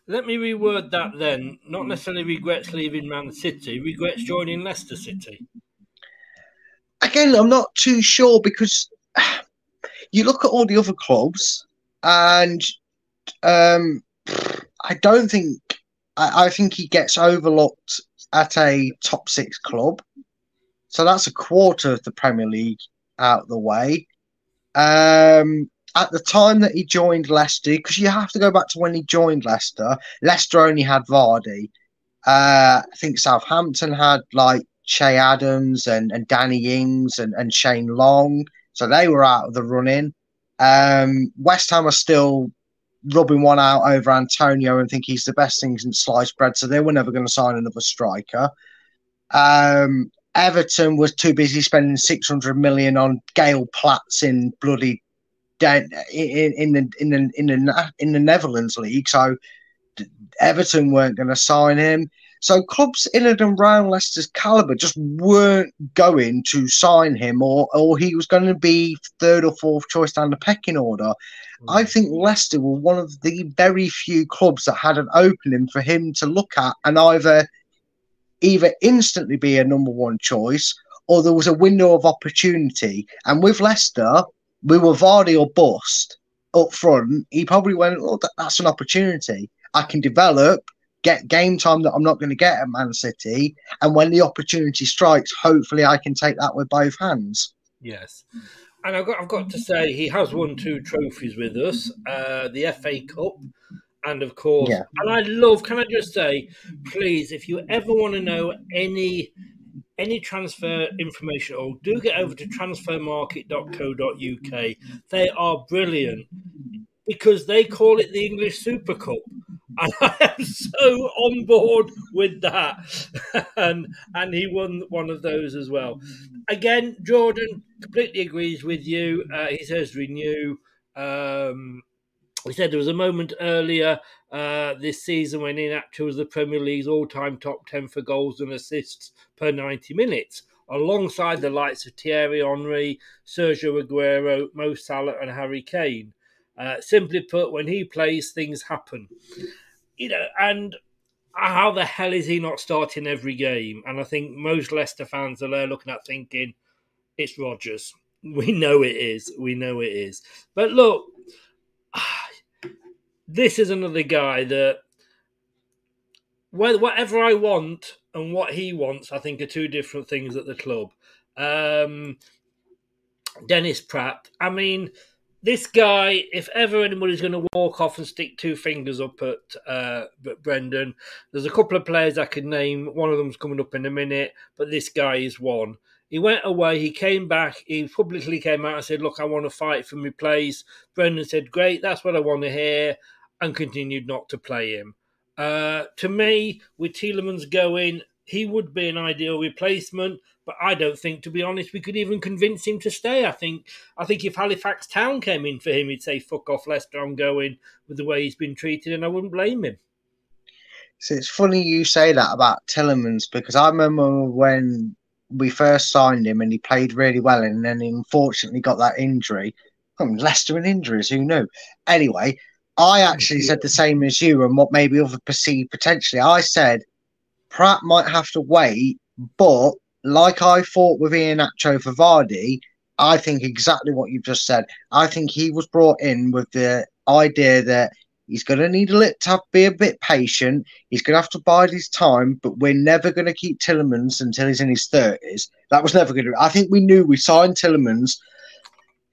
Let me reword that then. Not necessarily regrets leaving Man City, regrets joining Leicester City. Again, I'm not too sure because you look at all the other clubs and um, I don't think I, I think he gets overlooked at a top six club. So that's a quarter of the Premier League out the way. Um, at the time that he joined Leicester, because you have to go back to when he joined Leicester, Leicester only had Vardy. Uh, I think Southampton had like Che Adams and, and Danny Ings and, and Shane Long. So they were out of the running. Um, West Ham are still rubbing one out over Antonio and think he's the best thing since sliced bread. So they were never going to sign another striker. Um, Everton was too busy spending 600 million on Gail Platts in bloody in, in the in the in the in the Netherlands league. So Everton weren't going to sign him. So clubs in and around Leicester's caliber just weren't going to sign him, or or he was going to be third or fourth choice down the pecking order. Mm. I think Leicester were one of the very few clubs that had an opening for him to look at and either either instantly be a number one choice or there was a window of opportunity. And with Leicester, we were Vardy or bust up front. He probably went, "Oh, that, that's an opportunity. I can develop, get game time that I'm not going to get at Man City, and when the opportunity strikes, hopefully I can take that with both hands." Yes. And I've got, I've got to say, he has won two trophies with us uh, the FA Cup and of course, yeah. and I love. Can I just say, please, if you ever want to know any any transfer information or do get over to transfermarkt.co.uk. They are brilliant because they call it the English Super Cup. And I am so on board with that. and and he won one of those as well. Again, Jordan completely agrees with you. Uh, he says renew. Um, we said there was a moment earlier uh, this season when Iheanacho was the Premier League's all-time top 10 for goals and assists per 90 minutes, alongside the likes of Thierry Henry, Sergio Aguero, Mo Salah and Harry Kane. Uh, simply put, when he plays, things happen. You know, and how the hell is he not starting every game? And I think most Leicester fans are there looking at thinking, it's Rodgers. We know it is. We know it is. But look, this is another guy that whatever I want and what he wants, I think are two different things at the club. Um, Dennis Praet. I mean, this guy, if ever anybody's going to walk off and stick two fingers up at, uh, Brendan, there's a couple of players I could name. One of them's coming up in a minute, but this guy is one. He went away, he came back, he publicly came out and said, Look, I want to fight for my place. Brendan said, Great, that's what I want to hear and continued not to play him. Uh, to me, with Tielemans going, he would be an ideal replacement, but I don't think, to be honest, we could even convince him to stay. I think, I think if Halifax Town came in for him, he'd say, "Fuck off, Leicester, I'm going." With the way he's been treated, and I wouldn't blame him. So it's funny you say that about Tielemans because I remember when we first signed him and he played really well, and then he unfortunately got that injury. I mean, Leicester and injuries, who knew? Anyway, I actually said the same as you, and what maybe other perceived potentially. I said Praet might have to wait, but like I thought with Iheanacho for Vardy, I think exactly what you've just said. I think he was brought in with the idea that he's going to need a little to be a bit patient. He's going to have to bide his time, but we're never going to keep Tielemans until he's in his thirties. That was never going to. I think we knew we signed Tielemans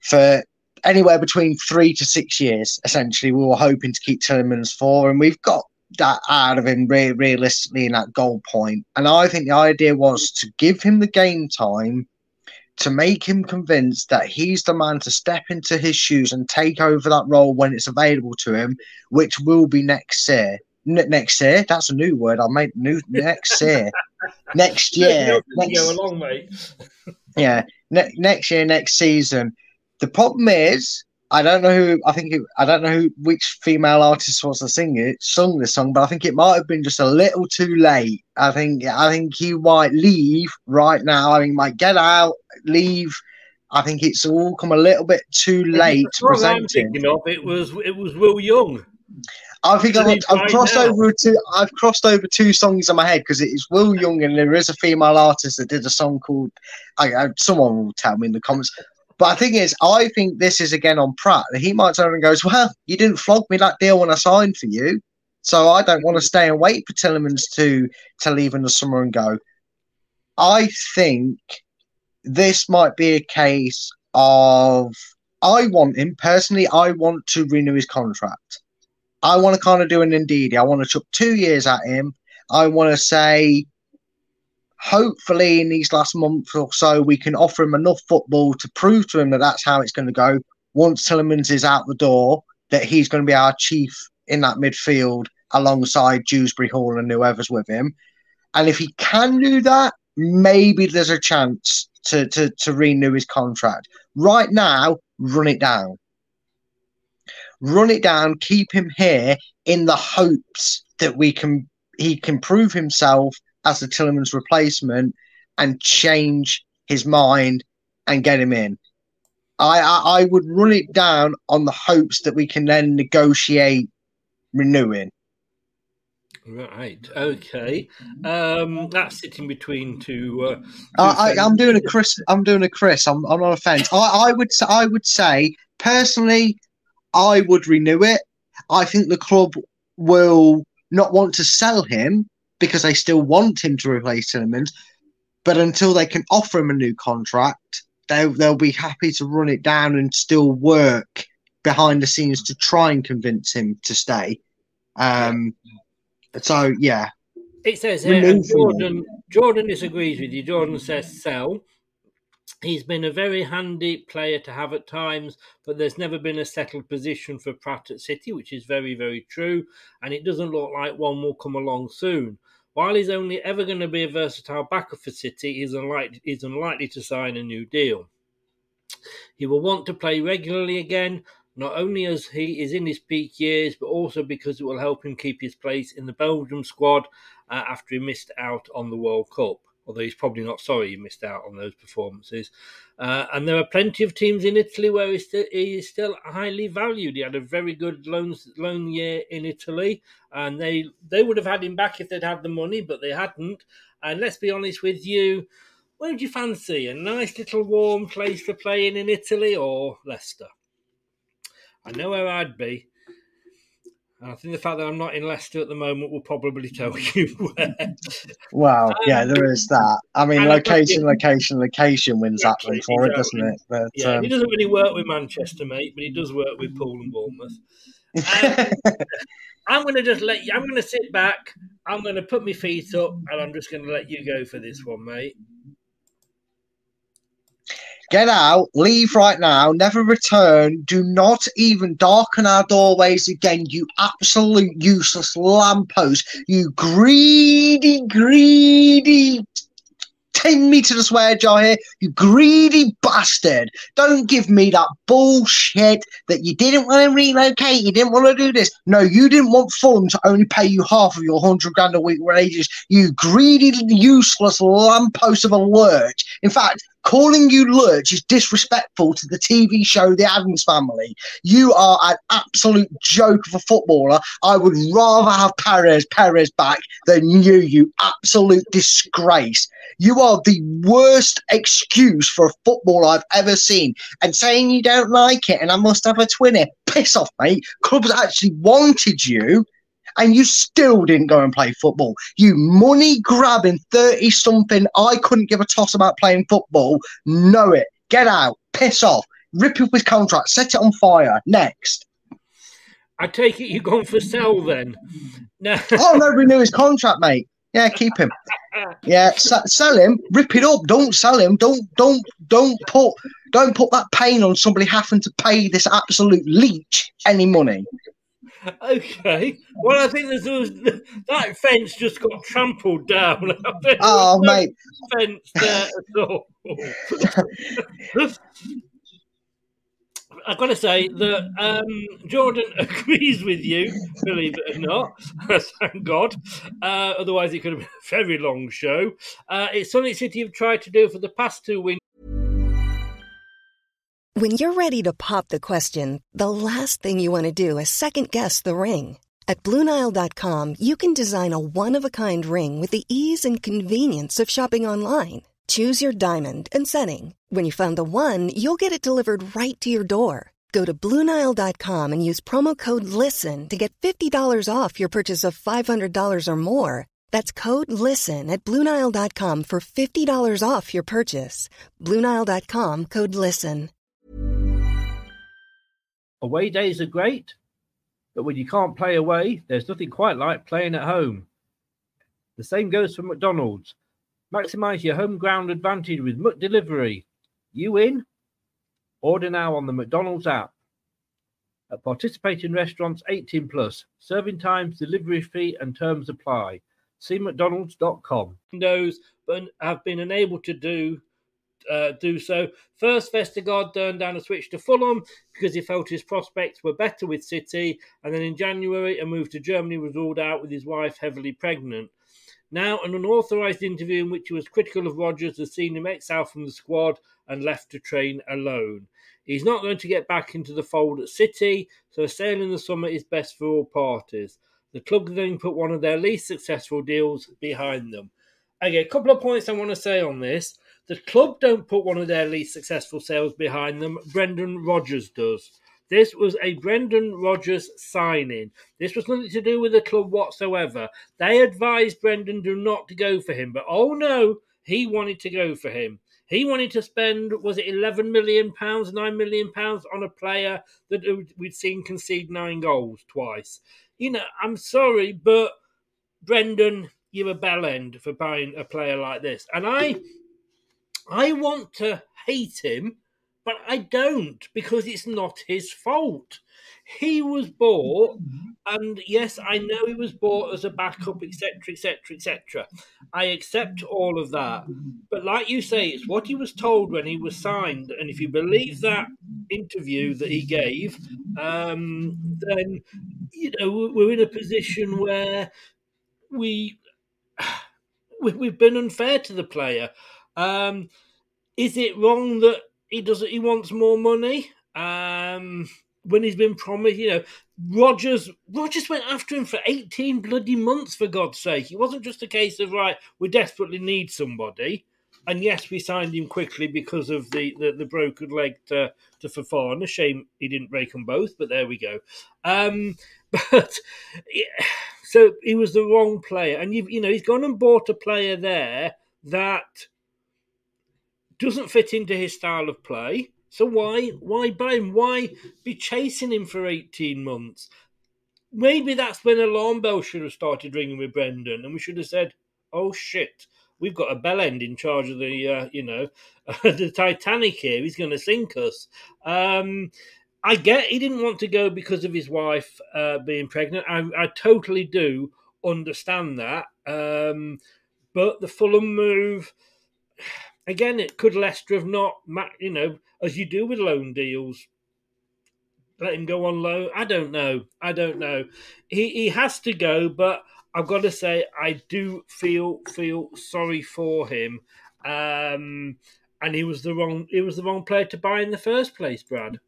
for anywhere between three to six years. Essentially, we were hoping to keep Tielemans for, and we've got that out of him re- realistically in that goal point. And I think the idea was to give him the game time to make him convinced that he's the man to step into his shoes and take over that role when it's available to him, which will be next year. N- next year, that's a new word. I made new next year, next year, next, go along, mate. yeah, ne- next year, next season. The problem is, I don't know who. I think it, I don't know who which female artist was to sing it, sung this song, but I think it might have been just a little too late. I think I think he might leave right now. I mean, might get out, leave. I think it's all come a little bit too late to present thinking of it was it was Will Young. I think I've, I've crossed now. over two. I've crossed over two songs in my head because it is Will Young and there is a female artist that did a song called. I, I, someone will tell me in the comments. But the thing is, I think this is again on Praet. He might turn and goes, "Well, you didn't flog me that deal when I signed for you, so I don't want to stay and wait for Tielemans to to leave in the summer and go." I think this might be a case of I want him personally. I want to renew his contract. I want to kind of do an Ndidi. I want to chuck two years at him. I want to say, hopefully, in these last month or so, we can offer him enough football to prove to him that that's how it's going to go. Once Tielemans is out the door, that he's going to be our chief in that midfield alongside Dewsbury Hall and whoever's with him. And if he can do that, maybe there's a chance to, to, to renew his contract. Right now, run it down run it down, keep him here in the hopes that we can he can prove himself as the Tielemans replacement and change his mind and get him in. I, I I would run it down on the hopes that we can then negotiate renewing. Right. Okay. Um, that's sitting between two. Uh, two I, I, I'm doing a Chris. I'm doing a Chris. I'm, I'm on a fence. I, I would I would say personally, I would renew it. I think the club will not want to sell him because they still want him to replace Tielemans. But until they can offer him a new contract, they they'll be happy to run it down and still work behind the scenes to try and convince him to stay. Um. So yeah, It says here, Remove and from Jordan, Jordan disagrees with you. Jordan says sell. He's been a very handy player to have at times, but there's never been a settled position for Praet at City, which is very, very true. And it doesn't look like one will come along soon. While he's only ever going to be a versatile backer for City, he's unlikely, he's unlikely to sign a new deal. He will want to play regularly again, not only as he is in his peak years, but also because it will help him keep his place in the Belgium squad uh, after he missed out on the World Cup. Although he's probably not sorry he missed out on those performances. Uh, and there are plenty of teams in Italy where he's still, he is still highly valued. He had a very good loan, loan year in Italy, and they, they would have had him back if they'd had the money, but they hadn't. And let's be honest with you, where would you fancy? A nice little warm place to play in in Italy or Leicester? I know where I'd be. And I think the fact that I'm not in Leicester at the moment will probably tell you where. Wow, yeah, there is that. I mean, and I've got location, you- location, location wins that one for it, doesn't it? But yeah, um, he doesn't really work with Manchester, mate, but he does work with Poole and Bournemouth. Um, I'm going to just let you. I'm going to sit back. I'm going to put my feet up, and I'm just going to let you go for this one, mate. Get out, leave right now, never return. Do not even darken our doorways again, you absolute useless lamppost. You greedy, greedy Take me to the swear jar here, you greedy bastard. Don't give me that bullshit that you didn't want to relocate, you didn't want to do this. No, you didn't want Fulham to only pay you half of your 100 grand a week wages, you greedy, useless lamppost of a lurch. In fact, calling you lurch is disrespectful to the TV show The Addams Family. You are an absolute joke of a footballer. I would rather have Perez Perez back than you, you absolute disgrace. You are the worst excuse for a football I've ever seen. And saying you don't like it and I must have a twinner. Piss off, mate. Clubs actually wanted you and you still didn't go and play football. You money grabbing 30 something. I couldn't give a toss about playing football. Know it. Get out. Piss off. Rip up his contract. Set it on fire. Next. I take it you're going for sell then. No. oh, no, renew his contract, mate. Yeah, keep him. Yeah, s- sell him. Rip it up. Don't sell him. Don't don't don't put don't put that pain on somebody having to pay this absolute leech any money. Okay. Well, I think there's, there's that fence just got trampled down. oh, no mate. Fence there at all. I've got to say that um, Jordan agrees with you, believe it or not. Thank God. Uh, otherwise, it could have been a very long show. Uh, it's something City have tried to do for the past two wins. When you're ready to pop the question, the last thing you want to do is second guess the ring. At Bluenile.com, you can design a one of a kind ring with the ease and convenience of shopping online. Choose your diamond and setting. When you find the one, you'll get it delivered right to your door. Go to Bluenile.com and use promo code LISTEN to get $50 off your purchase of $500 or more. That's code LISTEN at Bluenile.com for $50 off your purchase. Bluenile.com code LISTEN. Away days are great, but when you can't play away, there's nothing quite like playing at home. The same goes for McDonald's. Maximize your home ground advantage with McDelivery. You in? Order now on the McDonald's app. At participating restaurants 18 plus, serving times, delivery fee, and terms apply. See McDonald's.com. Windows, have been unable to do uh, do so. First, Vestergaard turned down a switch to Fulham because he felt his prospects were better with City, and then in January, a move to Germany was ruled out with his wife heavily pregnant. Now, an unauthorised interview in which he was critical of Rodgers has seen him exiled from the squad and left to train alone. He's not going to get back into the fold at City, so a sale in the summer is best for all parties. The club then put one of their least successful deals behind them. Okay, a couple of points I want to say on this. The club don't put one of their least successful sales behind them. Brendan Rodgers does. This was a Brendan Rodgers signing. This was nothing to do with the club whatsoever. They advised Brendan do not to go for him, but oh no, he wanted to go for him. He wanted to spend was it eleven million pounds, nine million pounds on a player that we'd seen concede nine goals twice. You know, I'm sorry, but Brendan, you're a bell end for buying a player like this, and I I want to hate him, but I don't because it's not his fault. He was bought, and yes, I know he was bought as a backup, etc., etc., etc. I accept all of that, but like you say, it's what he was told when he was signed, and if you believe that interview that he gave, um, then you know we're in a position where we we've been unfair to the player. Um, is it wrong that he doesn't? He wants more money. Um, when he's been promised, you know, Rodgers Rodgers went after him for eighteen bloody months. For God's sake, it wasn't just a case of right. We desperately need somebody, and yes, we signed him quickly because of the the, the broken leg to to Fofana. Shame he didn't break them both, but there we go. Um, but. Yeah, so he was the wrong player, and you you know he's gone and bought a player there that doesn't fit into his style of play. So why why buy him? Why be chasing him for eighteen months? Maybe that's when alarm bell should have started ringing with Brendan, and we should have said, "Oh shit, we've got a bell end in charge of the uh, you know the Titanic here. He's going to sink us." Um, I get he didn't want to go because of his wife uh, being pregnant. I, I, totally do understand that. Um, but the Fulham move again, it could Leicester have not, you know, as you do with loan deals, let him go on loan. I don't know. I don't know. He he has to go, but I've got to say I do feel feel sorry for him. Um, and he was the wrong he was the wrong player to buy in the first place, Brad.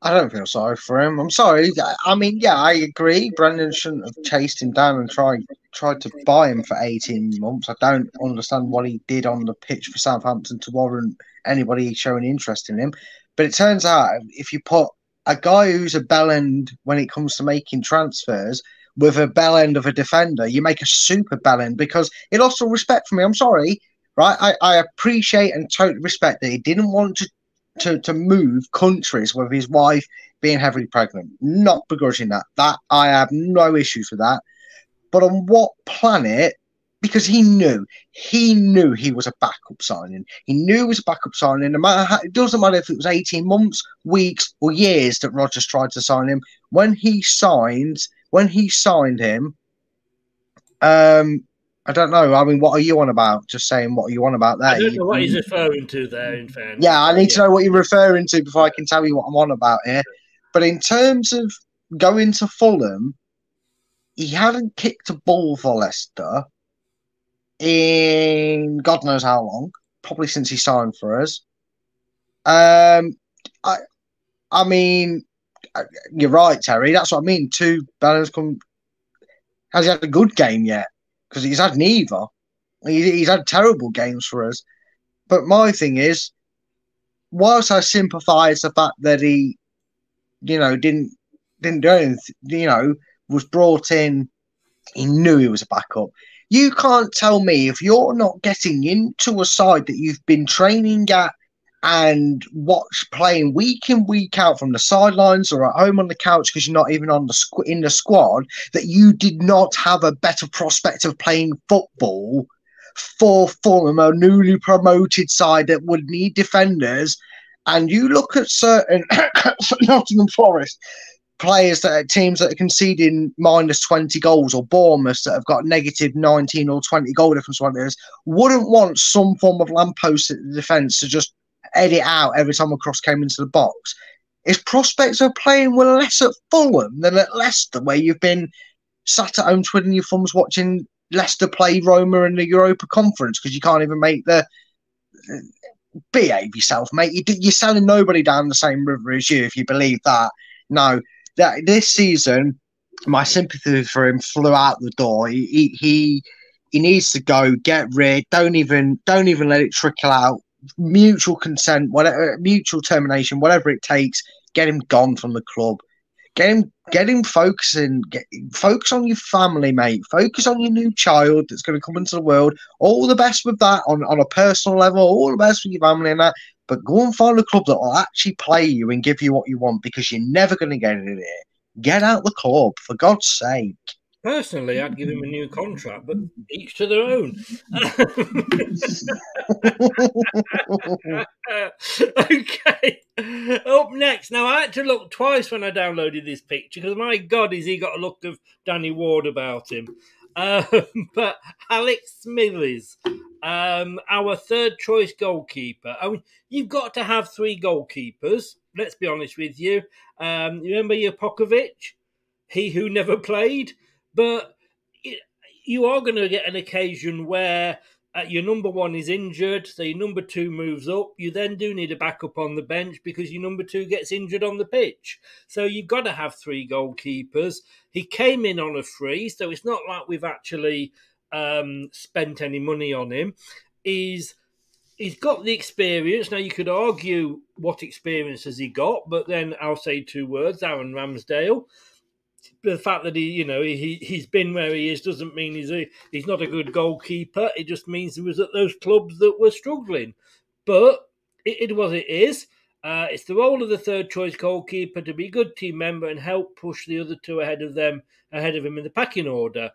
I don't feel sorry for him. I'm sorry. I mean, yeah, I agree. Brendan shouldn't have chased him down and tried tried to buy him for 18 months. I don't understand what he did on the pitch for Southampton to warrant anybody showing interest in him. But it turns out if you put a guy who's a bell end when it comes to making transfers with a bell end of a defender, you make a super bell end because he lost all respect for me. I'm sorry, right? I, I appreciate and totally respect that he didn't want to, to, to move countries with his wife being heavily pregnant. Not begrudging that. That I have no issues with that. But on what planet because he knew he knew he was a backup signing. He knew it was a backup signing. No matter how, it doesn't matter if it was eighteen months, weeks, or years that Rodgers tried to sign him. When he signed, when he signed him, um, I don't know. I mean, what are you on about? Just saying, what are you on about there? I don't know what he's referring to there. In fairness, yeah, I need yeah. to know what you're referring to before I can tell you what I'm on about here. But in terms of going to Fulham, he hadn't kicked a ball for Leicester in God knows how long, probably since he signed for us. Um, I, I mean, you're right, Terry. That's what I mean. Two banners come. Has he had a good game yet? Because he's had neither. He, he's had terrible games for us. But my thing is, whilst I sympathise the fact that he, you know, didn't didn't do anything, you know, was brought in, he knew he was a backup. You can't tell me if you're not getting into a side that you've been training at and watch playing week in week out from the sidelines or at home on the couch because you're not even on the squ- in the squad that you did not have a better prospect of playing football for Fulham, a newly promoted side that would need defenders. And you look at certain Nottingham Forest, players that are teams that are conceding minus 20 goals or Bournemouth that have got negative 19 or 20 goal difference wouldn't want some form of lamppost at the defence to just edit out every time a cross came into the box. His prospects of playing were less at Fulham than at Leicester, where you've been sat at home twiddling your thumbs watching Leicester play Roma in the Europa Conference because you can't even make the behave yourself, mate. You, are selling nobody down the same river as you if you believe that. No, that this season, my sympathy for him flew out the door. He, he he needs to go. Get rid. Don't even don't even let it trickle out. Mutual consent, whatever, mutual termination, whatever it takes. Get him gone from the club. Get him, get him focusing. Get, focus on your family, mate. Focus on your new child that's going to come into the world. All the best with that on, on a personal level. All the best with your family and that. But go and find a club that will actually play you and give you what you want because you're never going to get it here. Get out the club, for God's sake. Personally, I'd give him a new contract, but each to their own. okay. Up next. Now, I had to look twice when I downloaded this picture because, my God, has he got a look of Danny Ward about him. Um, but Alex Smithies, um, our third choice goalkeeper. I mean, you've got to have three goalkeepers. Let's be honest with you. Um, you remember Jakupovic, he who never played, but you are going to get an occasion where uh, your number one is injured, so your number two moves up. You then do need a backup on the bench because your number two gets injured on the pitch. So you've got to have three goalkeepers. He came in on a free, so it's not like we've actually um, spent any money on him. He's he's got the experience. Now you could argue what experience has he got, but then I'll say two words: Aaron Ramsdale the fact that he, you know, he he's been where he is doesn't mean he's a, he's not a good goalkeeper. It just means he was at those clubs that were struggling. But it, it was it is. Uh, it's the role of the third choice goalkeeper to be a good team member and help push the other two ahead of them, ahead of him in the packing order.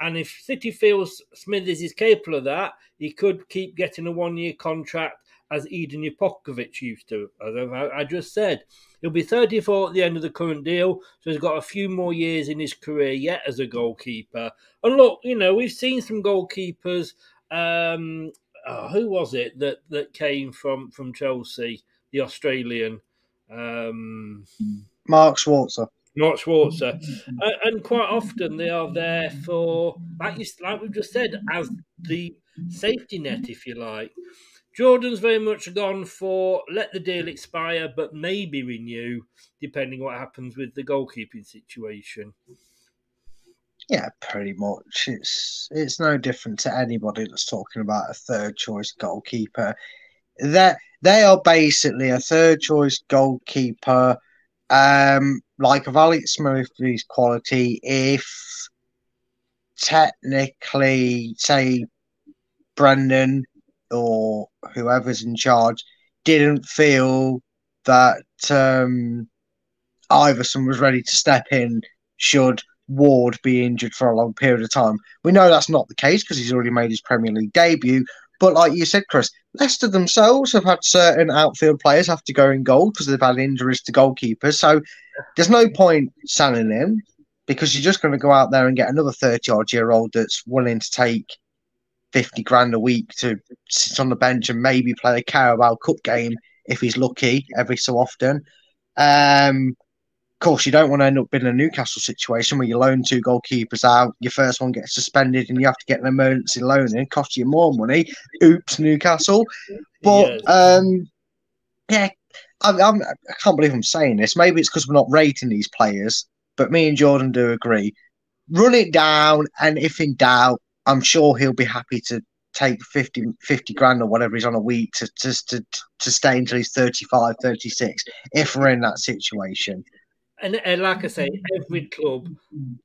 And if City feels Smithies is capable of that, he could keep getting a one year contract as Eldin Jakupovic used to, as I just said. He'll be 34 at the end of the current deal, so he's got a few more years in his career yet as a goalkeeper. And look, you know, we've seen some goalkeepers um, oh, who was it that that came from from Chelsea, the Australian. Um, Mark Schwarzer. Mark Schwarzer, uh, and quite often they are there for, like you, like we've just said, as the safety net, if you like. Jordan's very much gone for let the deal expire, but maybe renew, depending what happens with the goalkeeping situation. Yeah, pretty much. It's it's no different to anybody that's talking about a third choice goalkeeper. That they are basically a third choice goalkeeper, um, like of Alex Murphy's quality. If technically, say, Brendan or whoever's in charge didn't feel that um, Iversen was ready to step in, should Ward be injured for a long period of time. We know that's not the case because he's already made his Premier League debut. But like you said, Chris, Leicester themselves have had certain outfield players have to go in goal because they've had injuries to goalkeepers. So there's no point selling him because you're just going to go out there and get another 30 odd year old that's willing to take 50 grand a week to sit on the bench and maybe play a Carabao Cup game if he's lucky every so often. Um, of course, you don't want to end up in a Newcastle situation where you loan two goalkeepers out, your first one gets suspended, and you have to get an emergency loan in, cost you more money. Oops, Newcastle. But yes. um, yeah, I, I'm, I can't believe I'm saying this. Maybe it's because we're not rating these players, but me and Jordan do agree. Run it down, and if in doubt, I'm sure he'll be happy to take 50, 50 grand or whatever he's on a week to, to, to, to stay until he's 35, 36, if we're in that situation. And, and, like I say, every club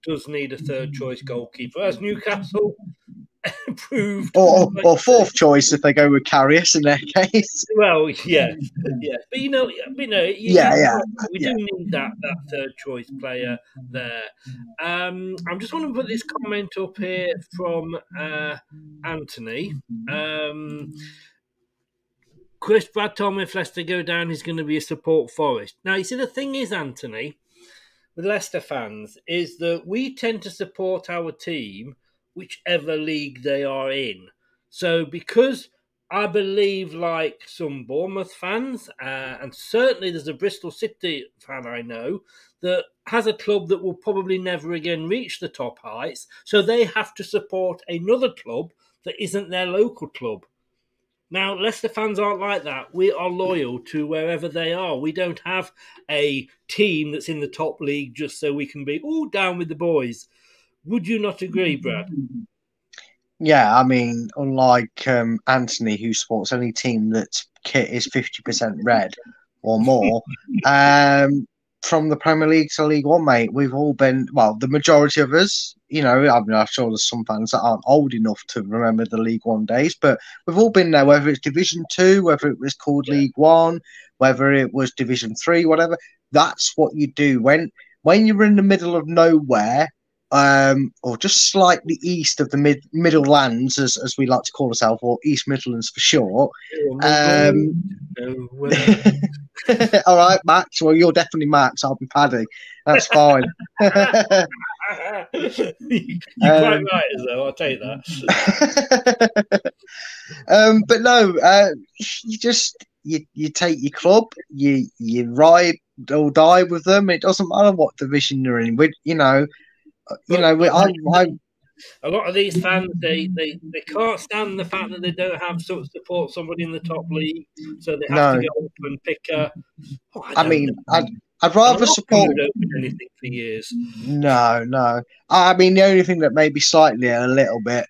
does need a third choice goalkeeper. As Newcastle proved, or, or fourth choice if they go with Karius in their case. Well, yeah, yeah, but you know, you know, you, yeah, yeah, we yeah. do need that that third choice player there. Um, I'm just want to put this comment up here from uh, Anthony. Um, Chris Brad told me if Leicester go down, he's going to be a support Forest. Now, you see, the thing is, Anthony, with Leicester fans, is that we tend to support our team whichever league they are in. So, because I believe, like some Bournemouth fans, uh, and certainly there's a Bristol City fan I know that has a club that will probably never again reach the top heights, so they have to support another club that isn't their local club. Now, Leicester fans aren't like that. We are loyal to wherever they are. We don't have a team that's in the top league just so we can be all down with the boys. Would you not agree, Brad? Yeah, I mean, unlike um, Anthony, who supports any team that's kit is 50% red or more, um, from the Premier League to League One, mate, we've all been, well, the majority of us, you know, I mean, I'm sure there's some fans that aren't old enough to remember the League One days, but we've all been there, whether it's Division Two, whether it was called yeah. League One, whether it was Division Three, whatever. That's what you do when when you're in the middle of nowhere, um, or just slightly east of the mid middle lands, as, as we like to call ourselves, or East Midlands for short. Um, all right, Max. Well, you're definitely Max. I'll be Paddy. That's fine. You're quite um, right, though. I'll take that. um, but no, uh, you just you you take your club, you you ride or die with them. It doesn't matter what division you're in. We, you know, you know, we, I, I a lot of these fans they, they, they can't stand the fact that they don't have sort of support somebody in the top league, so they have no. to go up and pick a. Oh, I, I mean, I'd, I'd rather support anything for years. No, no. I mean, the only thing that may be slightly a little bit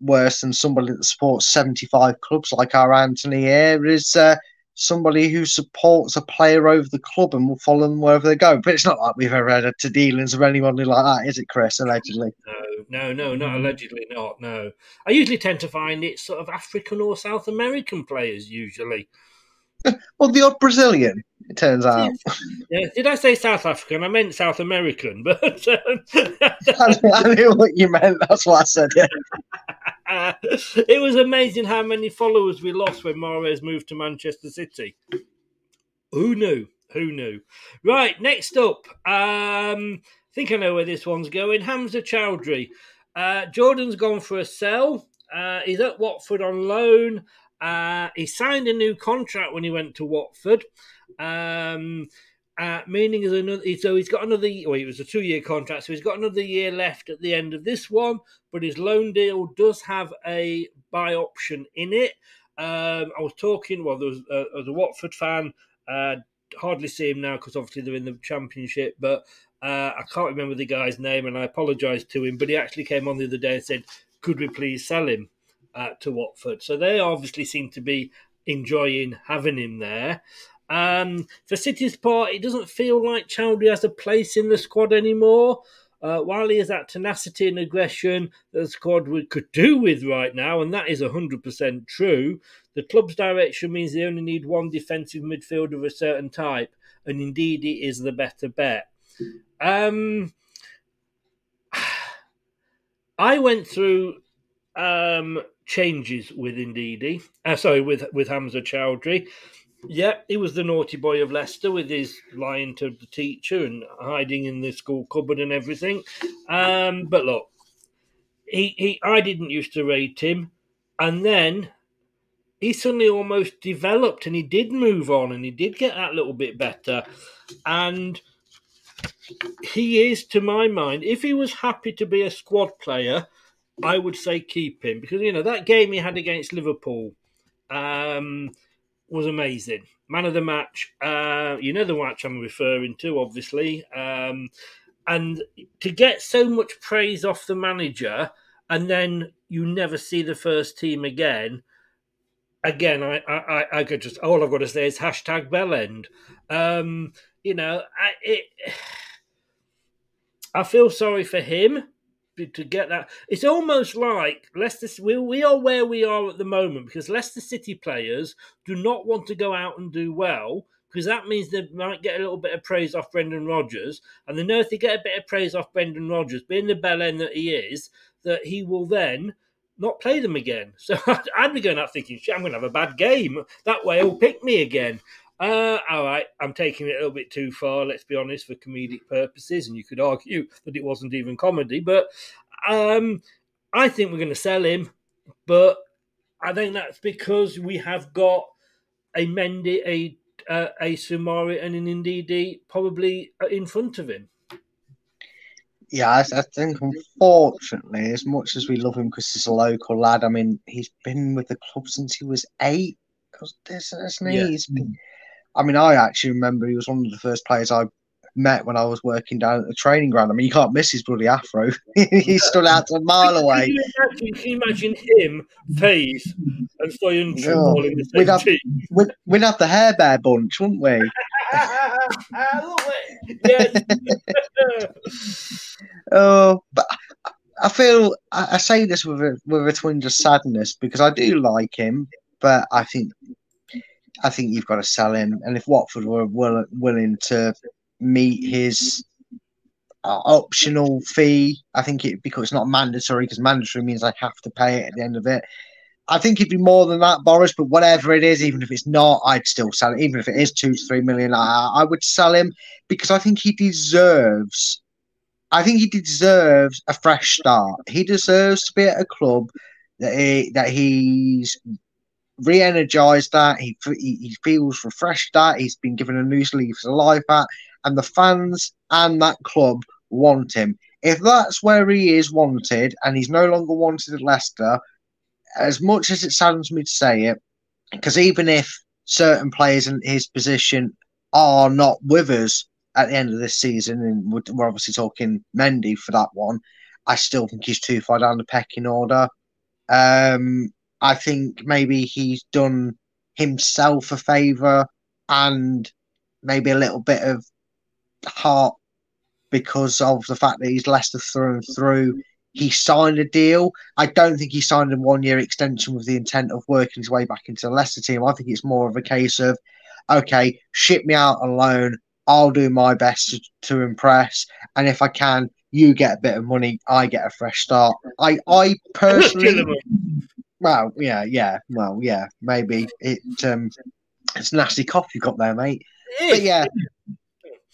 worse than somebody that supports seventy-five clubs like our Anthony here is. Uh, somebody who supports a player over the club and will follow them wherever they go. But it's not like we've ever had to dealings with anyone like that, is it, Chris? Allegedly. No, no, no, not allegedly. Not no. I usually tend to find it's sort of African or South American players usually. well, the odd Brazilian, it turns out. Yeah, did I say South African? I meant South American, but um... I knew what you meant. That's what I said. Yeah. it was amazing how many followers we lost when Mahrez moved to Manchester City. Who knew? Who knew? Right, next up, um, I think I know where this one's going. Hamza Choudhury. Uh, Jordan's gone for a sell. Uh, he's at Watford on loan. Uh, he signed a new contract when he went to Watford. Um, uh, meaning is another. So he's got another. Well, it was a two-year contract, so he's got another year left at the end of this one. But his loan deal does have a buy option in it. Um, I was talking. Well, there was, uh, a Watford fan. Uh, hardly see him now because obviously they're in the championship. But uh, I can't remember the guy's name, and I apologise to him. But he actually came on the other day and said, "Could we please sell him uh, to Watford?" So they obviously seem to be enjoying having him there. Um, for City's part, it doesn't feel like Choudhury has a place in the squad anymore. Uh, while he has that tenacity and aggression that the squad could do with right now, and that is 100% true, the club's direction means they only need one defensive midfielder of a certain type, and indeed he is the better bet. Um, I went through um, changes with Ndidi, uh, sorry, with with Hamza Choudhury. Yeah, he was the naughty boy of Leicester with his lying to the teacher and hiding in the school cupboard and everything. Um, but look, he, he I didn't used to rate him, and then he suddenly almost developed and he did move on and he did get that little bit better. And he is, to my mind, if he was happy to be a squad player, I would say keep him because you know that game he had against Liverpool um, was amazing. Man of the match. Uh, you know the match I'm referring to, obviously. Um, and to get so much praise off the manager and then you never see the first team again. Again, I, I, I could just all I've got to say is hashtag Bellend. Um, you know, I, it, I feel sorry for him to get that. It's almost like Leicester. We, we are where we are at the moment because Leicester City players do not want to go out and do well because that means they might get a little bit of praise off Brendan Rodgers, and they know if they get a bit of praise off Brendan Rodgers, being the bell end that he is, that he will then not play them again. So I'd be going out thinking, shit, I'm going to have a bad game. That way he'll pick me again. Uh, all right, I'm taking it a little bit too far, let's be honest, for comedic purposes, and you could argue that it wasn't even comedy, but um, I think we're going to sell him, but I think that's because we have got a Mendy, a uh, a Soumaré, and an Ndidi probably in front of him. Yeah, I, I, think unfortunately, as much as we love him because he's a local lad, I mean, he's been with the club since he was eight. Isn't he? Yeah. He's been, I mean, I actually remember he was one of the first players I met when I was working down at the training ground. I mean, you can't miss his bloody afro. he stood out a mile away. Can you imagine, can you imagine him, Faze, and Stoyan oh, in the same we'd have, team? We'd, we'd have the hair bear bunch, wouldn't we? oh, but I feel I, say this with a with a twinge of sadness because I do like him, but I think I think you've got to sell him. And if Watford were will, willing to meet his uh, optional fee, I think it because it's not mandatory because mandatory means I have to pay it at the end of it. I think it'd be more than that, Boris. But whatever it is, even if it's not, I'd still sell it. Even if it is two to three million, I, I would sell him because I think he deserves. I think he deserves a fresh start. He deserves to be at a club that he, that he's re-energized that He, he, he feels refreshed that He's been given a new lease of life at, and the fans and that club want him. If that's where he is wanted, and he's no longer wanted at Leicester, as much as it saddens me to say it, because even if certain players in his position are not with us at the end of this season, and we're obviously talking Mendy for that one, I still think he's too far down the pecking order. Um, I think maybe he's done himself a favour and maybe a little bit of heart because of the fact that he's Leicester through and through. He signed a deal. I don't think he signed a one year extension with the intent of working his way back into the Leicester team. I think it's more of a case of, okay, ship me out on loan. I'll do my best to, to impress. And if I can, you get a bit of money, I get a fresh start. I, I personally. Well, yeah, yeah, well, yeah, maybe it. Um, it's nasty cough you got there, mate. But yeah,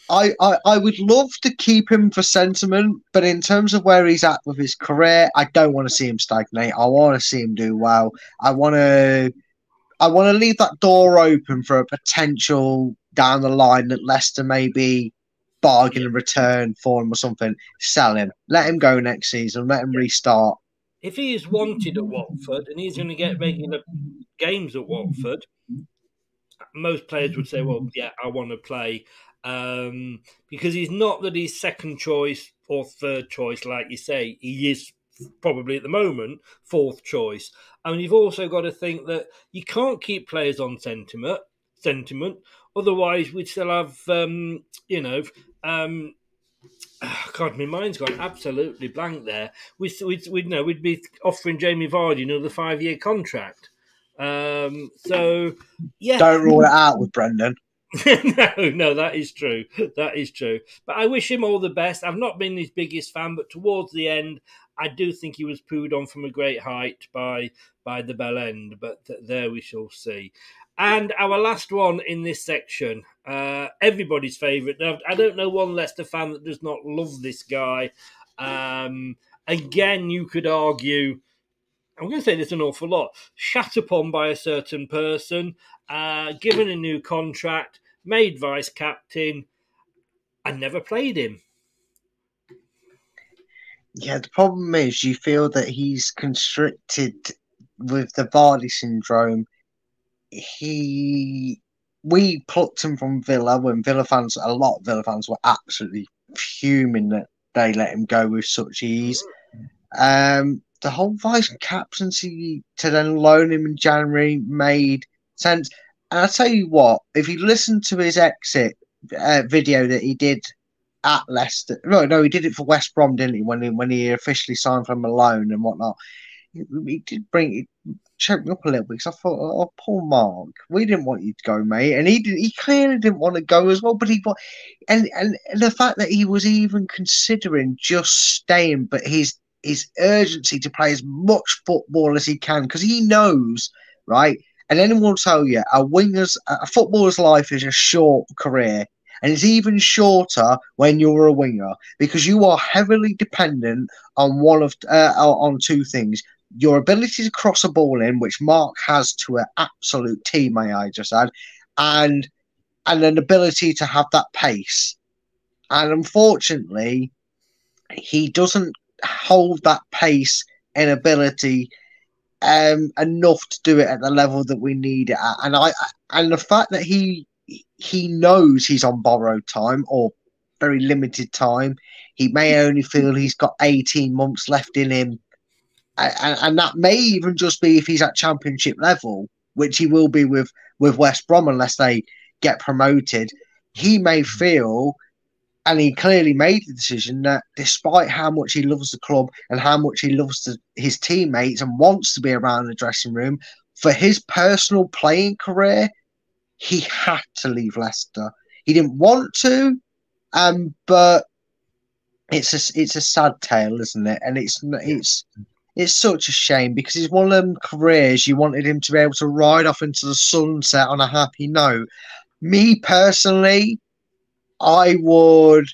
I, I, I would love to keep him for sentiment, but in terms of where he's at with his career, I don't want to see him stagnate. I want to see him do well. I want to I want to leave that door open for a potential down the line that Leicester maybe bargain and return for him or something. Sell him. Let him go next season. Let him restart. If he is wanted at Watford and he's going to get regular games at Watford, most players would say, "Well, yeah, I want to play," um, because he's not that he's second choice or third choice, like you say. He is probably at the moment fourth choice. and you've also got to think that you can't keep players on sentiment. Sentiment, otherwise we'd still have, um, you know, um, God, my mind's gone absolutely blank there. We we'd, we'd know we'd be offering Jamie Vardy another five year contract. Um, so yeah, don't rule it out with Brendan. no, no, that is true. That is true. But I wish him all the best. I've not been his biggest fan, but towards the end, I do think he was pooed on from a great height by by the bell end. But th- there we shall see. And our last one in this section, uh, everybody's favourite. I don't know one Leicester fan that does not love this guy. Um, again, you could argue. I'm going to say this an awful lot. Shat upon by a certain person, uh, given a new contract, made vice captain, and never played him. Yeah, the problem is you feel that he's constricted with the Vardy syndrome. He, we plucked him from Villa when Villa fans, a lot of Villa fans were absolutely fuming that they let him go with such ease. Um, the whole vice captaincy to then loan him in January made sense. And I tell you what, if you listen to his exit uh, video that he did at Leicester. No, no, he did it for West Brom, didn't he? When he when he officially signed from Malone and whatnot. He, he did bring it choked me up a little bit because I thought, oh, poor Marc, we didn't want you to go, mate, and he did. He clearly didn't want to go as well. But he, and and the fact that he was even considering just staying, but his his urgency to play as much football as he can because he knows, right? And anyone will tell you, a winger's a footballer's life is a short career and it's even shorter when you're a winger because you are heavily dependent on one of uh, on two things: your ability to cross a ball in, which Marc has to an absolute T, may I just add, and and an ability to have that pace. And unfortunately, he doesn't hold that pace and ability um, enough to do it at the level that we need it at. And I and the fact that he he knows he's on borrowed time or very limited time. He may only feel he's got 18 months left in him. And, that may even just be if he's at championship level, which he will be with, with West Brom unless they get promoted. He may feel, and he clearly made the decision that despite how much he loves the club and how much he loves the, his teammates and wants to be around the dressing room, for his personal playing career, he had to leave Leicester. He didn't want to, um, but it's a it's a sad tale, isn't it? And it's it's it's such a shame because it's one of them careers you wanted him to be able to ride off into the sunset on a happy note. Me personally, I would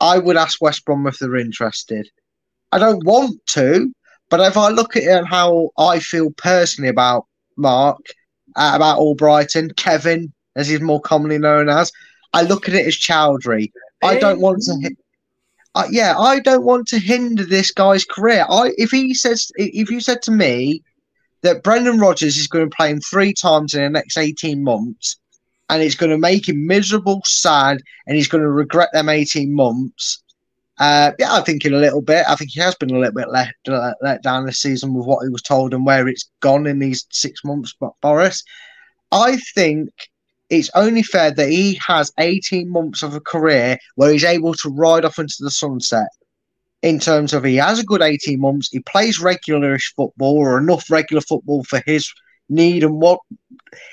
I would ask West Brom if they're interested. I don't want to, but if I look at it and how I feel personally about Marc, uh, about Albrighton, Kevin, as he's more commonly known as. I look at it as Choudhury. I don't want to. Uh, yeah, I don't want to hinder this guy's career. I if he says if you said to me that Brendan Rodgers is going to play him three times in the next eighteen months, and it's going to make him miserable, sad, and he's going to regret them eighteen months. Uh, yeah, I think in a little bit. I think he has been a little bit let, let down this season with what he was told and where it's gone in these six months. But Boris, I think it's only fair that he has 18 months of a career where he's able to ride off into the sunset. In terms of he has a good 18 months, he plays regularish football or enough regular football for his need and what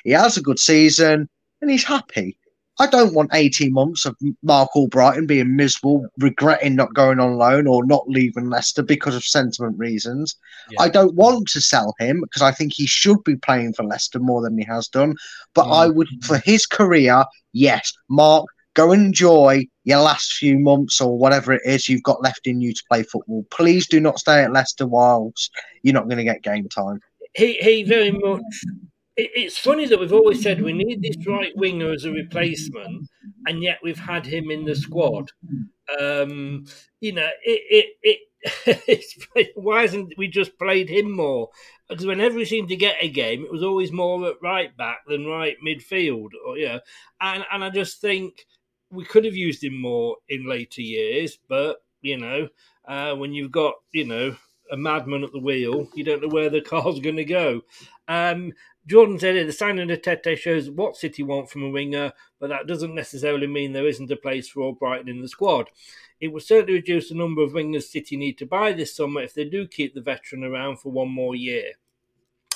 he has a good season and he's happy. I don't want 18 months of Marc Albrighton being miserable, regretting not going on loan or not leaving Leicester because of sentiment reasons. Yeah. I don't want to sell him because I think he should be playing for Leicester more than he has done. But I mm. would, for his career, yes, Marc, Go enjoy your last few months or whatever it is you've got left in you to play football. Please do not stay at Leicester whilst you're not going to get game time. He he very much. It, it's funny that we've always said we need this right winger as a replacement, and yet we've had him in the squad. Um, you know, it it it. why hasn't we just played him more? Because whenever he seemed to get a game, it was always more at right back than right midfield, or yeah. And and I just think we could have used him more in later years, but you know, uh, when you've got you know a madman at the wheel, you don't know where the car's going to go. Um, Jordan said it, the signing of Tete shows what City want from a winger, but that doesn't necessarily mean there isn't a place for Albrighton in the squad. It will certainly reduce the number of wingers City need to buy this summer if they do keep the veteran around for one more year.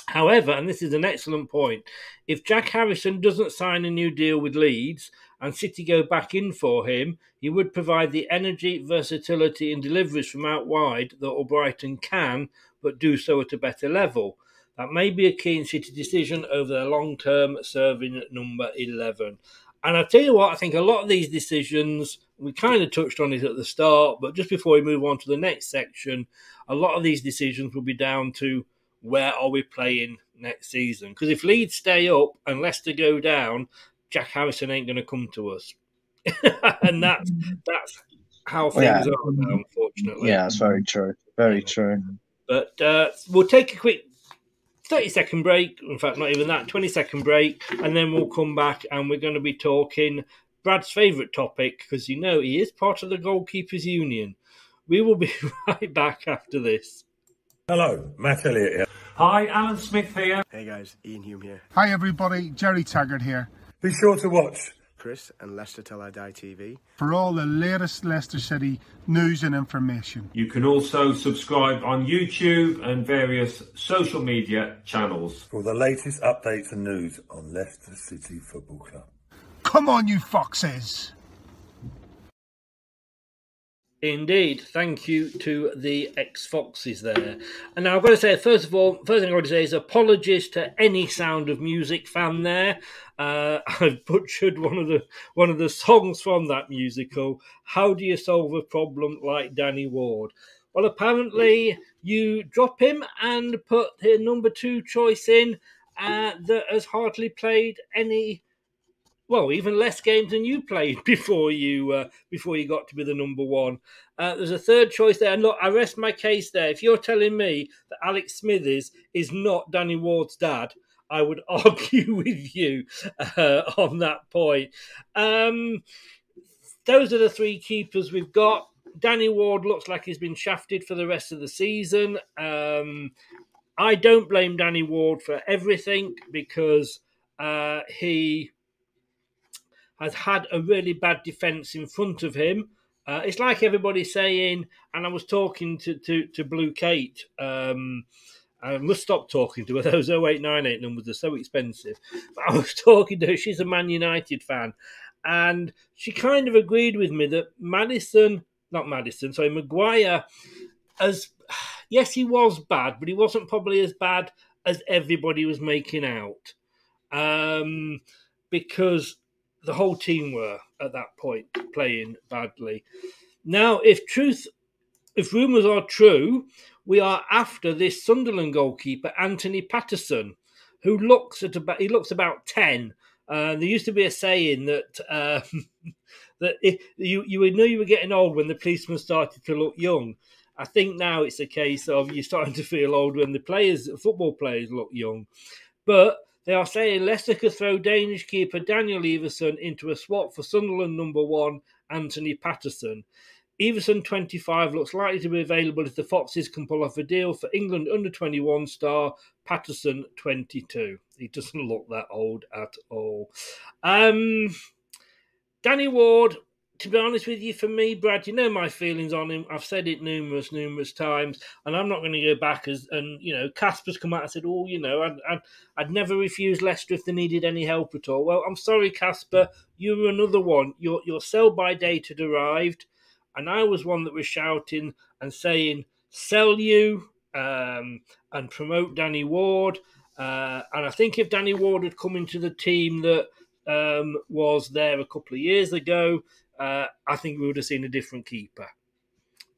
However, and this is an excellent point, if Jack Harrison doesn't sign a new deal with Leeds and City go back in for him, he would provide the energy, versatility, and deliveries from out wide that Albrighton can, but do so at a better level. That may be a keen City decision over their long term serving number 11. And I tell you what, I think a lot of these decisions, we kind of touched on it at the start, but just before we move on to the next section, a lot of these decisions will be down to where are we playing next season? Because if Leeds stay up and Leicester go down, Jack Harrison ain't going to come to us, and that's that's how things Yeah. are now, unfortunately. Yeah, that's very true. Very true. But uh, we'll take a quick 30 second break. In fact, not even that, 20 second break. And then we'll come back and we're going to be talking Brad's favourite topic because you know he is part of the Goalkeepers Union. We will be right back after this. Hello, Matt Elliott here. Hi, Alan Smith here. Hey guys, Iain Hume here. Hi everybody, Gerry Taggart here. Be sure to watch Chris and Leicester Till I Die TV. For all the latest Leicester City news and information. You can also subscribe on YouTube and various social media channels. for the latest updates and news on Leicester City Football Club. Come on, you foxes! Indeed, thank you to the ex Foxes there. And now I've got to say, first of all, first thing I've got to say is apologies to any Sound of Music fan there. Uh, I've butchered one of the one of the songs from that musical. How do you solve a problem like Danny Ward? Well, apparently you drop him and put the number two choice in uh, that has hardly played any well, even less games than you played before you uh, before you got to be the number one. Uh, there's a third choice there, and look, I rest my case there. If you're telling me that Alex Smithies is not Danny Ward's dad, I would argue with you uh, on that point. Um, those are the three keepers we've got. Danny Ward looks like he's been shafted for the rest of the season. Um, I don't blame Danny Ward for everything because uh, he has had a really bad defence in front of him. Uh, it's like everybody saying, and I was talking to to, to Blue Kate. Um, I must stop talking to her. Those 0898 numbers are so expensive. But I was talking to her. She's a Man United fan. And she kind of agreed with me that Maddison, not Maddison, sorry, Maguire, as yes, he was bad, but he wasn't probably as bad as everybody was making out. Um, because the whole team were at that point playing badly. Now, if truth, if rumours are true, we are after this Sunderland goalkeeper Anthony Patterson, who looks at about he looks about ten. Uh, there used to be a saying that um, that if you you would know you were getting old when the policeman started to look young. I think now it's a case of you're starting to feel old when the players, football players, look young. But they are saying Leicester could throw Danish keeper Daniel Iversen into a swap for Sunderland number one, Anthony Patterson. Iversen, 25, looks likely to be available if the Foxes can pull off a deal for England under 21 star Patterson, 22. He doesn't look that old at all. Um, Danny Ward, to be honest with you, for me, Brad, you know my feelings on him. I've said it numerous, numerous times, and I'm not going to go back as and you know, Kasper's come out and said, "Oh, you know, I'd, I'd, I'd never refuse Leicester if they needed any help at all." Well, I'm sorry, Kasper, you were another one. Your your sell by date had arrived, and I was one that was shouting and saying, "Sell you." Um, and promote Danny Ward. Uh, and I think if Danny Ward had come into the team that um, was there a couple of years ago, uh, I think we would have seen a different keeper.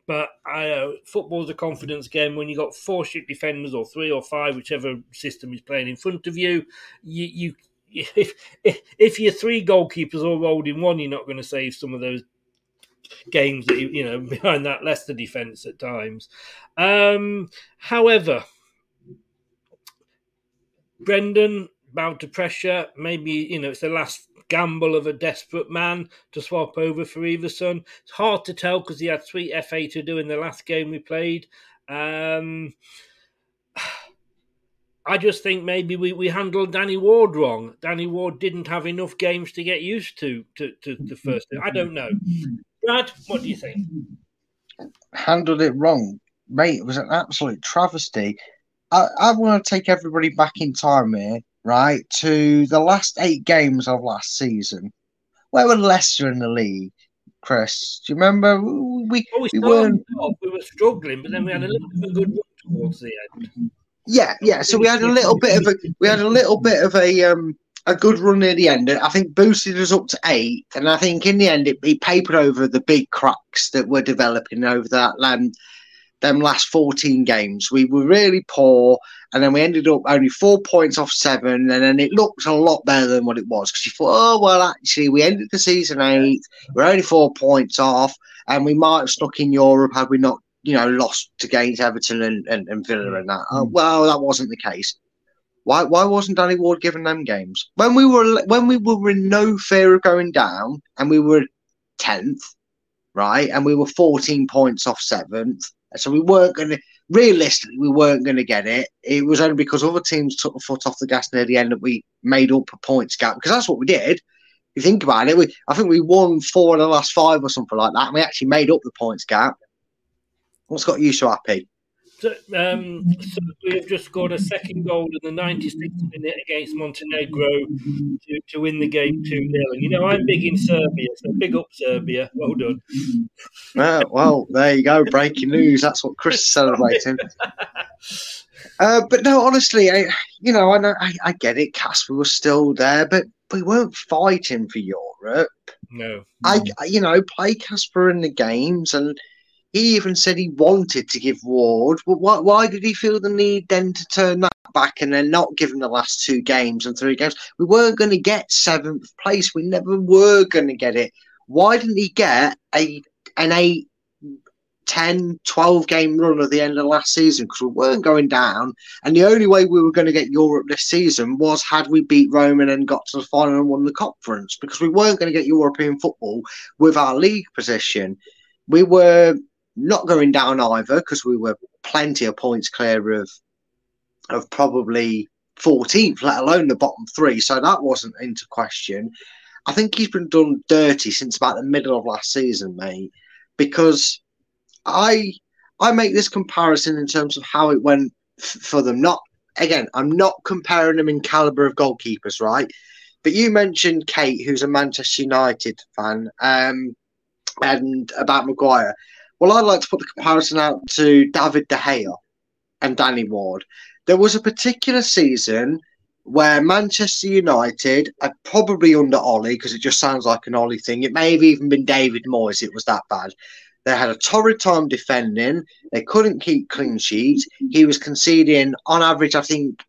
But I know football's a confidence game. When you've got four shit defenders or three or five, whichever system is playing in front of you, you, you if, if if your three goalkeepers all rolled in one, you're not going to save some of those games that you, know behind that Leicester defence at times. Um, however, Brendan bowed to pressure. Maybe you know it's the last gamble of a desperate man to swap over for Iversen. It's hard to tell because he had sweet FA to do in the last game we played. Um, I just think maybe we, we handled Danny Ward wrong. Danny Ward didn't have enough games to get used to to, to the first. I don't know. Brad, what do you think? Handled it wrong, mate. It was an absolute travesty. I, I want to take everybody back in time here, right, to the last eight games of last season. Where were Leicester in the league, Chris? Do you remember? We, oh, we, we weren't. Off, we were struggling, but then we had a little bit of a good run towards the end. Yeah, yeah. So we had a little bit of a we had a little bit of a um a good run near the end. I think boosted us up to eight, and I think in the end it, it papered over the big cracks that were developing over that um, them last fourteen games. We were really poor, and then we ended up only four points off seven, and then it looked a lot better than what it was because you thought, oh well, actually we ended the season eight, we're only four points off, and we might have stuck in Europe had we not you know, lost to against Everton and, and, and Villa and that. Oh, well, that wasn't the case. Why why wasn't Danny Ward given them games when we were when we were in no fear of going down and we were tenth, right, and we were fourteen points off seventh, so we weren't going to realistically we weren't going to get it. It was only because other teams took the foot off the gas near the end that we made up a points gap because that's what we did. If you think about it, we I think we won four of the last five or something like that, and we actually made up the points gap. What's got you so happy? So, um, so we have just scored a second goal in the 96th minute against Montenegro to, to win the game 2 0. You know, I'm big in Serbia, so big up Serbia. Well done. Uh, well, there you go. Breaking news. That's what Chris is celebrating. Uh, but no, honestly, I, you know, I know, I, I get it. Kasper was still there, but we weren't fighting for Europe. No, I, you know, play Kasper in the games, and he even said he wanted to give Ward, but why, why did he feel the need then to turn that back and then not give him the last two games and three games? We weren't going to get seventh place. We never were going to get it. Why didn't he get a an eight, 10, 12 game run at the end of last season? Because we weren't going down. And the only way we were going to get Europe this season was had we beat Roman and got to the final and won the conference. Because we weren't going to get European football with our league position. We were not going down either because we were plenty of points clear of of probably 14th, let alone the bottom three. So that wasn't into question. I think he's been done dirty since about the middle of last season, mate. Because I I make this comparison in terms of how it went f- for them. Not again, I'm not comparing them in caliber of goalkeepers, right? But you mentioned Kate, who's a Manchester United fan, um, and about Maguire. Well, I'd like to put the comparison out to David De Gea and Danny Ward. There was a particular season where Manchester United, probably under Ollie, because it just sounds like an Ollie thing, it may have even been David Moyes, it was that bad. They had a torrid time defending. They couldn't keep clean sheets. He was conceding, on average, I think,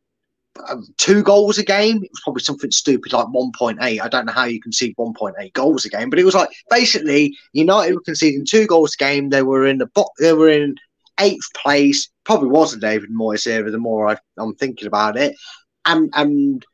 Um, two goals a game. It was probably something stupid like 1.8. I don't know how you concede 1.8 goals a game, but it was like basically United were conceding two goals a game. They were in the bo- they were in eighth place. Probably wasn't David Moyes era. The more I, I'm thinking about it, and and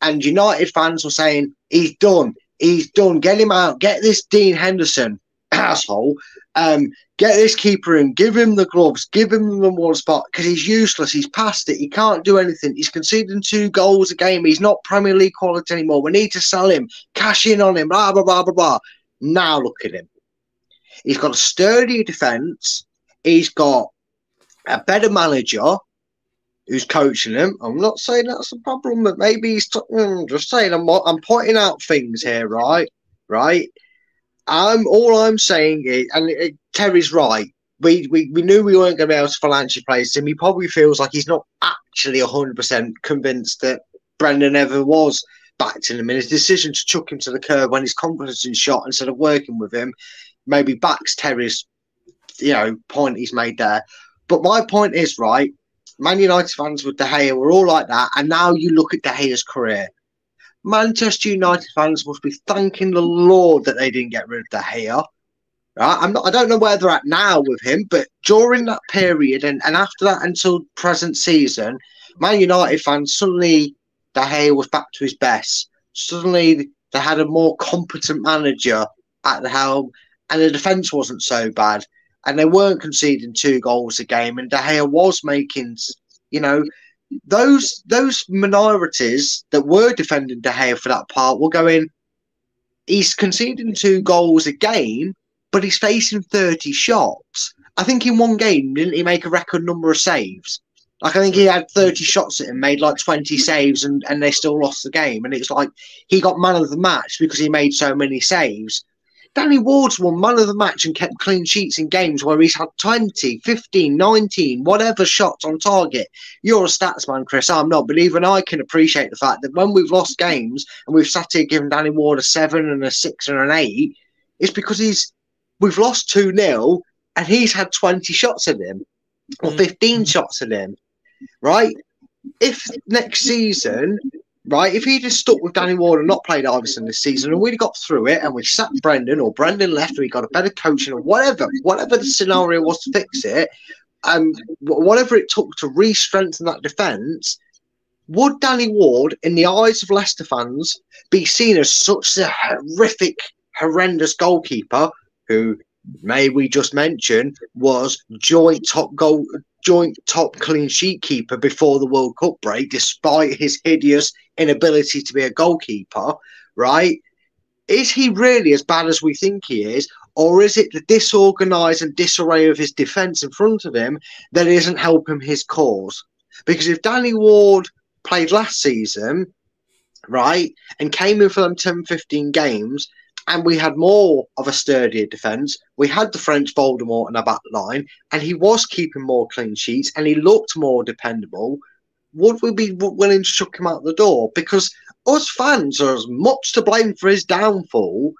and United fans were saying he's done. He's done. Get him out. Get this Dean Henderson asshole. Um, get this keeper in, give him the gloves, give him the one spot because he's useless. He's past it. He can't do anything. He's conceding two goals a game. He's not Premier League quality anymore. We need to sell him, cash in on him, blah, blah, blah, blah, blah. Now look at him. He's got a sturdy defence. He's got a better manager who's coaching him. I'm not saying that's a problem, but maybe he's t- I'm just saying I'm, I'm pointing out things here, right? Right? I'm all I'm saying is, and it, Terry's right. We, we we knew we weren't going to be able to financially place him. He probably feels like he's not actually hundred percent convinced that Brendan ever was backed him and his decision to chuck him to the curb when his confidence is shot instead of working with him maybe backs Terry's you know point he's made there. But my point is right. Man United fans with De Gea were all like that, and now you look at De Gea's career. Manchester United fans must be thanking the Lord that they didn't get rid of De Gea. Right? I'm not, I don't know where they're at now with him, but during that period and, and after that until present season, Man United fans suddenly De Gea was back to his best. Suddenly they had a more competent manager at the helm, and the defence wasn't so bad, and they weren't conceding two goals a game, and De Gea was making, you know, those those minorities that were defending De Gea for that part were going. He's conceding two goals a game, but he's facing thirty shots. I think in one game didn't he make a record number of saves? Like I think he had 30 shots at him, made like 20 saves, and, and they still lost the game. And it's like he got man of the match because he made so many saves. Danny Ward's won man of the match and kept clean sheets in games where he's had 20, 15, 19, whatever shots on target. You're a stats man, Chris. I'm not. But even I can appreciate the fact that when we've lost games and we've sat here giving Danny Ward a seven and a six and an eight, it's because he's we've lost 2 0 and he's had 20 shots at him or mm. 15 shots at him right? If next season, right, if he just stuck with Danny Ward and not played Iversen this season, and we'd got through it, and we sat Brendan or Brendan left, or he got a better coaching or whatever, whatever the scenario was to fix it, um, whatever it took to re-strengthen that defence, would Danny Ward, in the eyes of Leicester fans, be seen as such a horrific, horrendous goalkeeper who, may we just mention, was joint top goal joint top clean sheet keeper before the World Cup break, despite his hideous inability to be a goalkeeper, right? Is he really as bad as we think he is? Or is it the disorganized and disarray of his defence in front of him that isn't helping his cause? Because if Danny Ward played last season, right, and came in for them 10 15 games, and we had more of a sturdier defence. We had the French Voldemort in our back line, and he was keeping more clean sheets, and he looked more dependable. Would we be willing to chuck him out the door? Because us fans are as much to blame for his downfall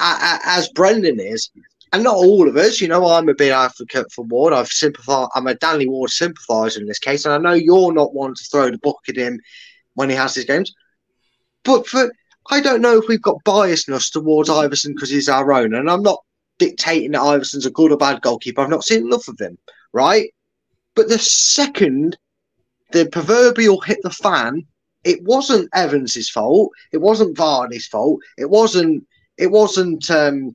as Brendan is, and not all of us. You know, I'm a big advocate for Ward. I've sympathised. I'm a Danny Ward sympathiser in this case, and I know you're not one to throw the book at him when he has his games. But for I don't know if we've got biasness towards Iversen because he's our own, and I'm not dictating that Iversen's a good or bad goalkeeper. I've not seen enough of him, right? But the second the proverbial hit the fan, it wasn't Evans's fault. It wasn't Varney's fault. It wasn't. It wasn't um,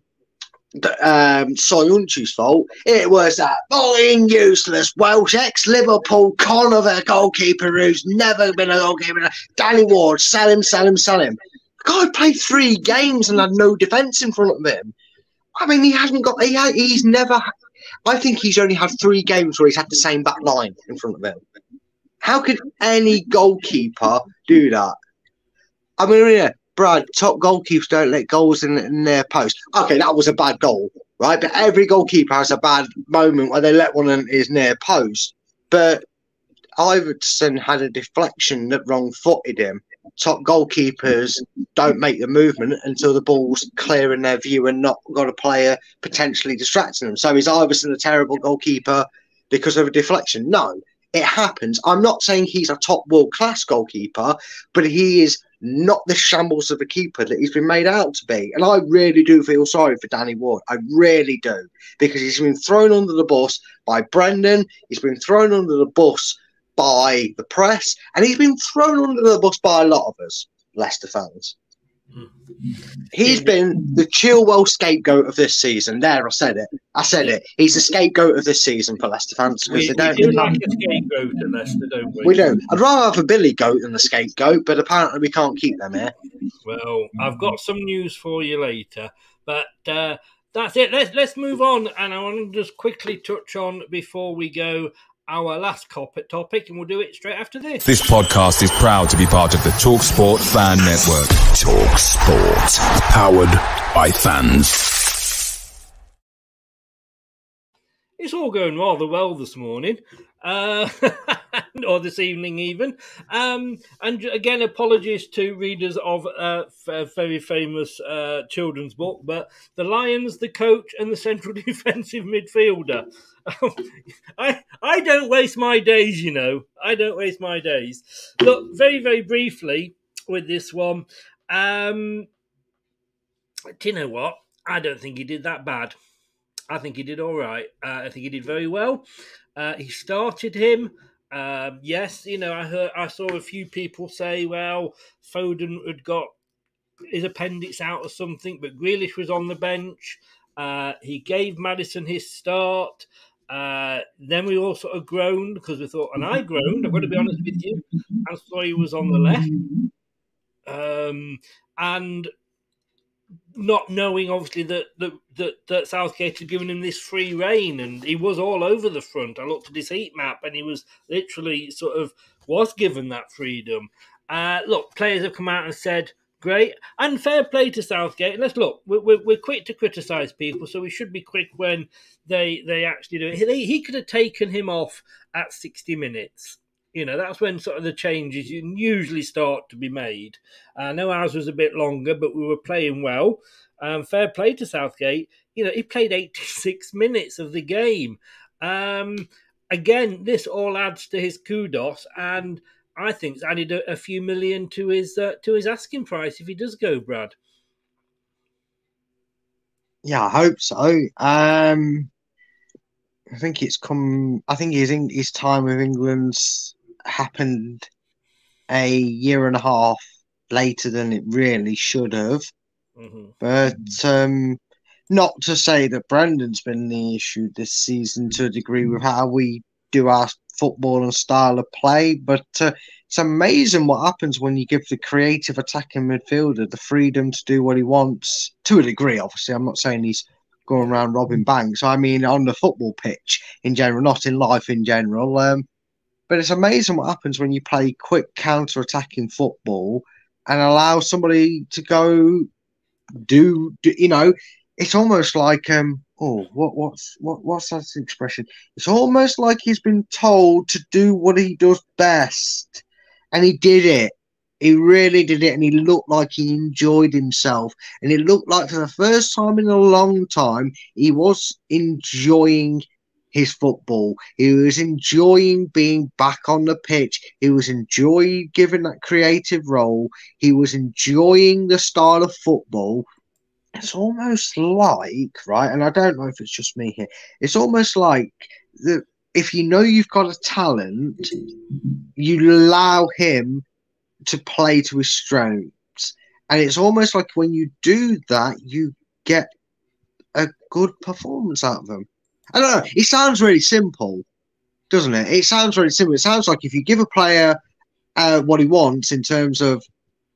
um, Soyuncu's fault. It was that fucking useless Welsh ex-Liverpool Conover goalkeeper who's never been a goalkeeper. Danny Ward, sell him, sell him, sell him. God played three games and had no defence in front of him. I mean, he hasn't got. He he's never. I think he's only had three games where he's had the same back line in front of him. How could any goalkeeper do that? I mean, yeah, Brad, top goalkeepers don't let goals in, in their post. Okay, that was a bad goal, right? But every goalkeeper has a bad moment where they let one in his near post. But Iversen had a deflection that wrong footed him top goalkeepers don't make the movement until the ball's clear in their view and not got a player potentially distracting them. So is Iversen a terrible goalkeeper because of a deflection? No, it happens. I'm not saying he's a top world class goalkeeper, but he is not the shambles of a keeper that he's been made out to be. And I really do feel sorry for Danny Ward. I really do. Because he's been thrown under the bus by Brendan. He's been thrown under the bus by the press, and he's been thrown under the bus by a lot of us, Leicester fans. He's been the Chilwell scapegoat of this season. There, I said it. I said it. He's the scapegoat of this season for Leicester fans because we, they don't. We do like a scapegoat in Leicester, don't we? We do. I'd rather have a Billy goat than the scapegoat, but apparently we can't keep them here. Well, I've got some news for you later, but uh, that's it. Let's let's move on, and I want to just quickly touch on before we go our last topic, and we'll do it straight after this. This podcast is proud to be part of the Talk Sport Fan Network. Talk Sport, powered by fans. It's all going rather well this morning. Uh, or this evening even. Um, and again, apologies to readers of uh, a very famous uh, children's book, but the Lions, the coach, and the central defensive midfielder. I I don't waste my days, you know. I don't waste my days. Look, very very briefly with this one. Um, do you know what? I don't think he did that bad. I think he did all right. Uh, I think he did very well. Uh, he started him. Um, yes, you know, I heard, I saw a few people say, "Well, Foden had got his appendix out or something," but Grealish was on the bench. Uh, he gave Maddison his start. Uh, then we all sort of groaned because we thought, and I groaned. I've got to be honest with you. I saw he was on the left, um, and not knowing obviously that, that that that Southgate had given him this free reign, and he was all over the front. I looked at his heat map, and he was literally sort of was given that freedom. Uh, look, players have come out and said, "Great and fair play to Southgate." Let's look. We're, we're, we're quick to criticise people, so we should be quick when they they actually do it. He, he could have taken him off at sixty minutes. You know, that's when sort of the changes usually start to be made. I know ours was a bit longer, but we were playing well. Um, fair play to Southgate. You know, he played 86 minutes of the game. Um, again, this all adds to his kudos, and I think it's added a, a few million to his uh, to his asking price if he does go, Brad. Yeah, I hope so. Um, I think it's come. I think his his time with England's happened a year and a half later than it really should have. Mm-hmm. But um, not to say that Brendan's been the issue this season to a degree with how we do our football and style of play, but uh, it's amazing what happens when you give the creative attacking midfielder the freedom to do what he wants to a degree. Obviously, I'm not saying he's going around robbing banks. I mean, on the football pitch in general, not in life in general. Um, but it's amazing what happens when you play quick counter attacking football and allow somebody to go do, do you know, it's almost like um oh what what's what what's that expression? It's almost like he's been told to do what he does best. And he did it. He really did it, and he looked like he enjoyed himself. And it looked like for the first time in a long time, he was enjoying his football. He was enjoying being back on the pitch. He was enjoying giving that creative role. He was enjoying the style of football. It's almost like, right, and I don't know if it's just me here, it's almost like that if you know you've got a talent, you allow him to play to his strengths. And it's almost like when you do that, you get a good performance out of them. I don't know. It sounds really simple, doesn't it? It sounds really simple. It sounds like if you give a player uh, what he wants in terms of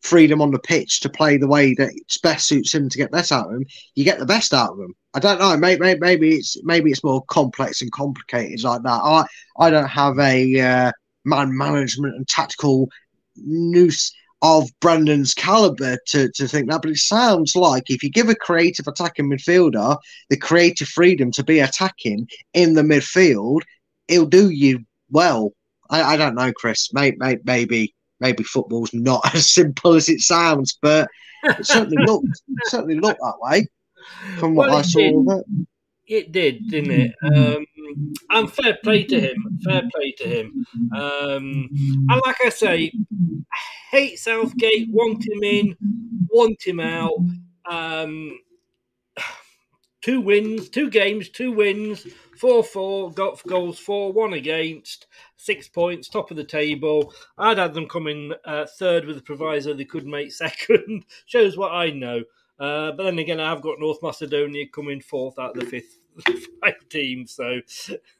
freedom on the pitch to play the way that best suits him to get best out of him, you get the best out of him. I don't know. Maybe, maybe, it's maybe it's more complex and complicated like that. I I don't have a uh, man management and tactical noose of Brendan's caliber to, to think that, but it sounds like if you give a creative attacking midfielder the creative freedom to be attacking in the midfield, it'll do you well. I, I don't know, Chris. Maybe, maybe maybe football's not as simple as it sounds, but it certainly looked certainly looked that way from what Well, I it saw did. it. It did, didn't it? Um, and fair play to him. Fair play to him. Um, and like I say, hate Southgate. Want him in. Want him out. Um, two wins, two games, two wins, four four, got goals 4 one against, six points, top of the table. I'd had them coming uh, third with the proviso they could make second. Shows what I know. Uh, but then again, I've got North Macedonia coming fourth out of the fifth five teams. So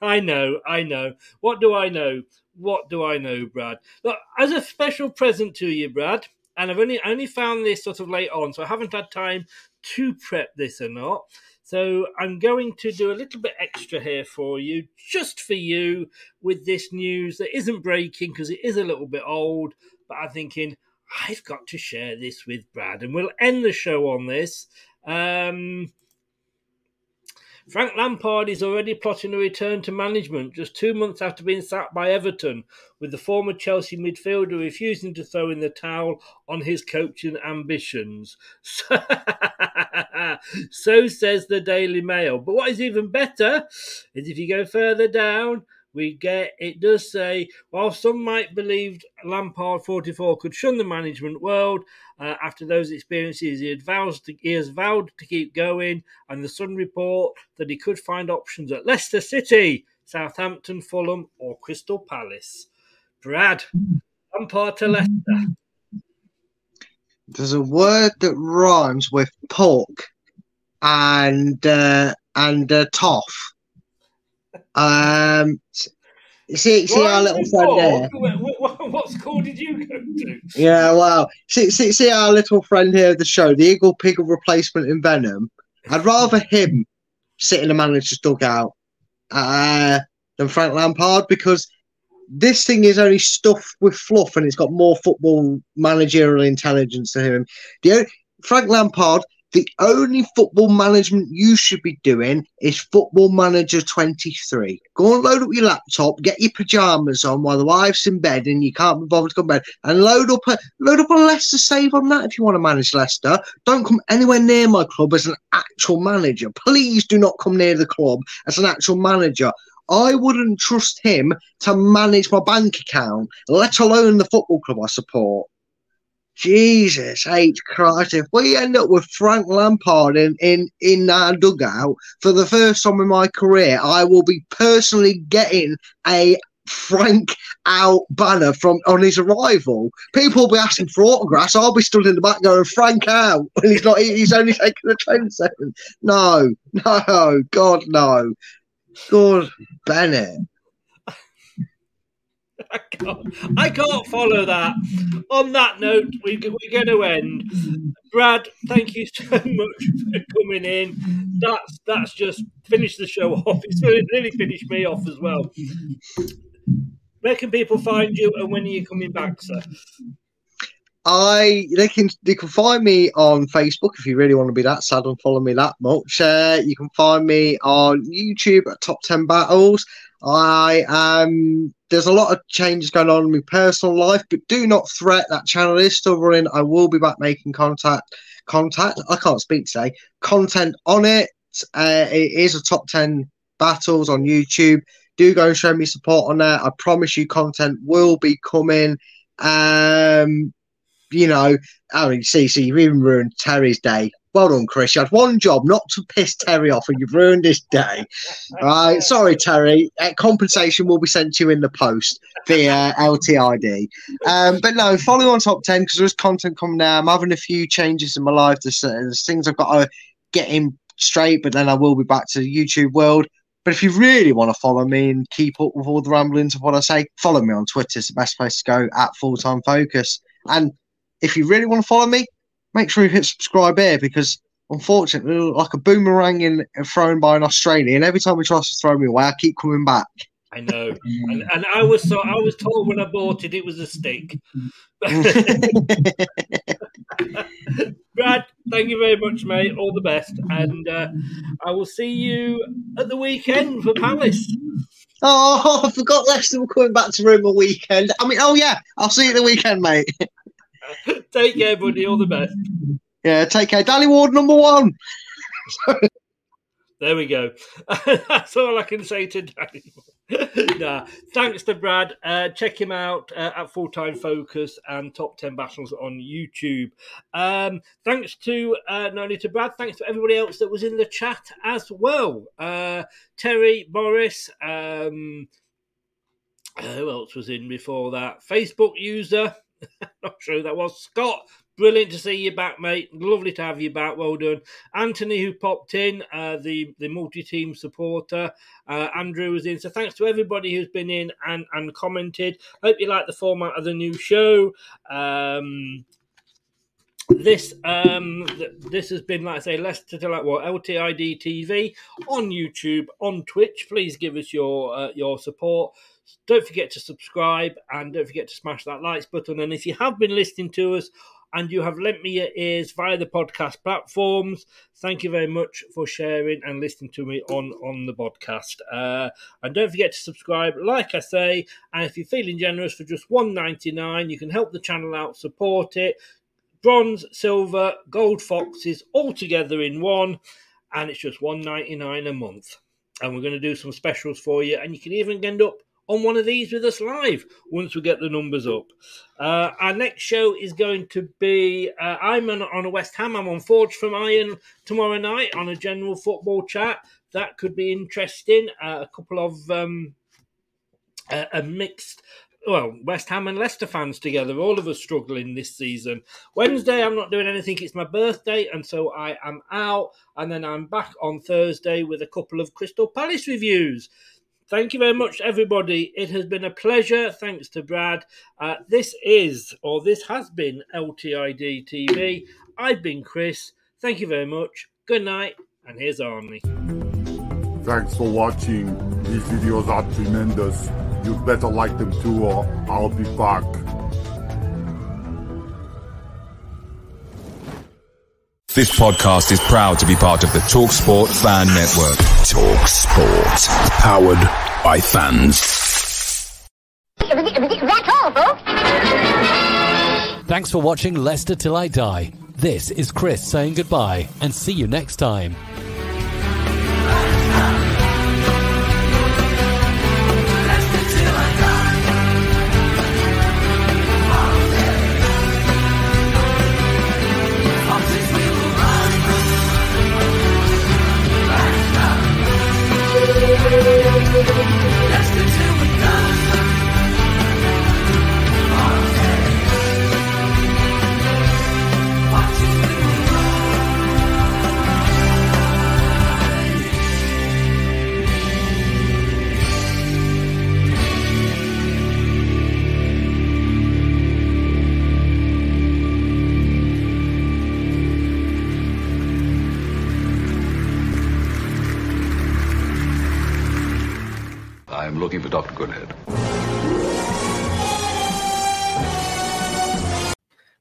I know, I know. What do I know? What do I know, Brad? Look, as a special present to you, Brad, and I've only only found this sort of late on, so I haven't had time to prep this or not. So I'm going to do a little bit extra here for you, just for you, with this news that isn't breaking because it is a little bit old. But I'm thinking I've got to share this with Brad, and we'll end the show on this. Um, Frank Lampard is already plotting a return to management just two months after being sacked by Everton, with the former Chelsea midfielder refusing to throw in the towel on his coaching ambitions. So, so says the Daily Mail. But what is even better is if you go further down, we get it does say while some might believe Lampard 44 could shun the management world uh, after those experiences, he, had to, he has vowed to keep going. And the Sun report that he could find options at Leicester City, Southampton, Fulham, or Crystal Palace. Brad, Lampard to Leicester. There's a word that rhymes with pork and uh, and uh, toff. Um, see, see our little friend there. What, school did you go to? Yeah, well, see, see, see our little friend here of the show, the Iggle Piggle replacement in Venom. I'd rather him sit in the manager's dugout uh, than Frank Lampard because this thing is only stuffed with fluff and it's got more football managerial intelligence to him. The only, Frank Lampard, the only football management you should be doing is Football Manager 23. Go and load up your laptop, get your pajamas on while the wife's in bed and you can't be bothered to go to bed, and load up a load up a Leicester save on that if you want to manage Leicester. Don't come anywhere near my club as an actual manager. Please do not come near the club as an actual manager. I wouldn't trust him to manage my bank account, let alone the football club I support. Jesus H Christ! If we end up with Frank Lampard in in in our dugout for the first time in my career, I will be personally getting a Frank out banner from on his arrival. People will be asking for autographs. I'll be stood in the back going Frank out, and he's not. He's only taking the train second. No, no, God, no. God, Bennett. I can't, I can't follow that. On that note, we, we're going to end. Brad, thank you so much for coming in. That's that's just finished the show off. It's really, really finished me off as well. Where can people find you, and when are you coming back, sir? I they can they can find me on Facebook if you really want to be that sad and follow me that much. Uh, you can find me on YouTube at Top Ten Battles. I um there's a lot of changes going on in my personal life, but do not fret. That channel is still running. I will be back making contact contact. I can't speak today. Content on it. Uh, it is a top ten battles on YouTube. Do go and show me support on there. I promise you, content will be coming. Um, you know, I mean, see, see, you've even ruined Terry's day. Well done, Chris. You had one job not to piss Terry off, and you've ruined his day. Right? Sorry, Terry. Uh, compensation will be sent to you in the post via LTID. Um, but no, follow on top 10 because there's content coming now. I'm having a few changes in my life. There's, there's things I've got to get in straight, but then I will be back to the YouTube world. But if you really want to follow me and keep up with all the ramblings of what I say, follow me on Twitter. It's the best place to go at Full Time Focus. And if you really want to follow me, make sure you hit subscribe here because unfortunately, like a boomerang in thrown by an Australian, every time he tries to throw me away, I keep coming back. I know, and, and I was so I was told when I bought it it was a stick. Brad, thank you very much, mate. All the best, and uh, I will see you at the weekend for Palace. Oh, I forgot Leicester were coming back to room a weekend. I mean, oh yeah, I'll see you at the weekend, mate. take care, buddy. All the best. Yeah, take care. Danny Ward, number one. there we go. That's all I can say to Danny. nah, thanks to Brad. Uh, check him out uh, at Full Time Focus and Top 10 Battles on YouTube. Um, thanks to uh, not only to Brad, thanks to everybody else that was in the chat as well. Uh, Terry, Morris, um, who else was in before that? Facebook user. Not sure that was. Scott, brilliant to see you back, mate. Lovely to have you back. Well done. Anthony, who popped in, uh, the the multi team supporter. Uh, Andrew was in. So thanks to everybody who's been in and and commented. Hope you like the format of the new show. Um, this um this has been like I say Leicester to like what LTID TV on YouTube on Twitch. Please give us your uh, your support. Don't forget to subscribe and don't forget to smash that likes button. And if you have been listening to us and you have lent me your ears via the podcast platforms. Thank you very much for sharing and listening to me on on the podcast. Uh, and don't forget to subscribe, like I say. And if you're feeling generous for just one ninety nine, you can help the channel out, support it. Bronze, silver, gold foxes all together in one, and it's just one ninety nine a month. And we're going to do some specials for you, and you can even end up on one of these with us live once we get the numbers up. Uh, our next show is going to be uh, I'm on, on, a West Ham. I'm on Forge from Iron tomorrow night on a general football chat. That could be interesting. Uh, a couple of um, a, a mixed well, West Ham and Leicester fans together, all of us struggling this season. Wednesday, I'm not doing anything. It's my birthday, and so I am out. And then I'm back on Thursday with a couple of Crystal Palace reviews. Thank you very much, everybody. It has been a pleasure. Thanks to Brad. Uh, this is, or this has been, LTID TV. I've been Chris. Thank you very much. Good night, and here's Arnie. Thanks for watching. These videos are tremendous. You'd better like them too, or I'll be back. This podcast is proud to be part of the TalkSport Fan Network. TalkSport, powered by fans. That's all, folks. Thanks for watching Leicester Till I Die. This is Chris saying goodbye and see you next time.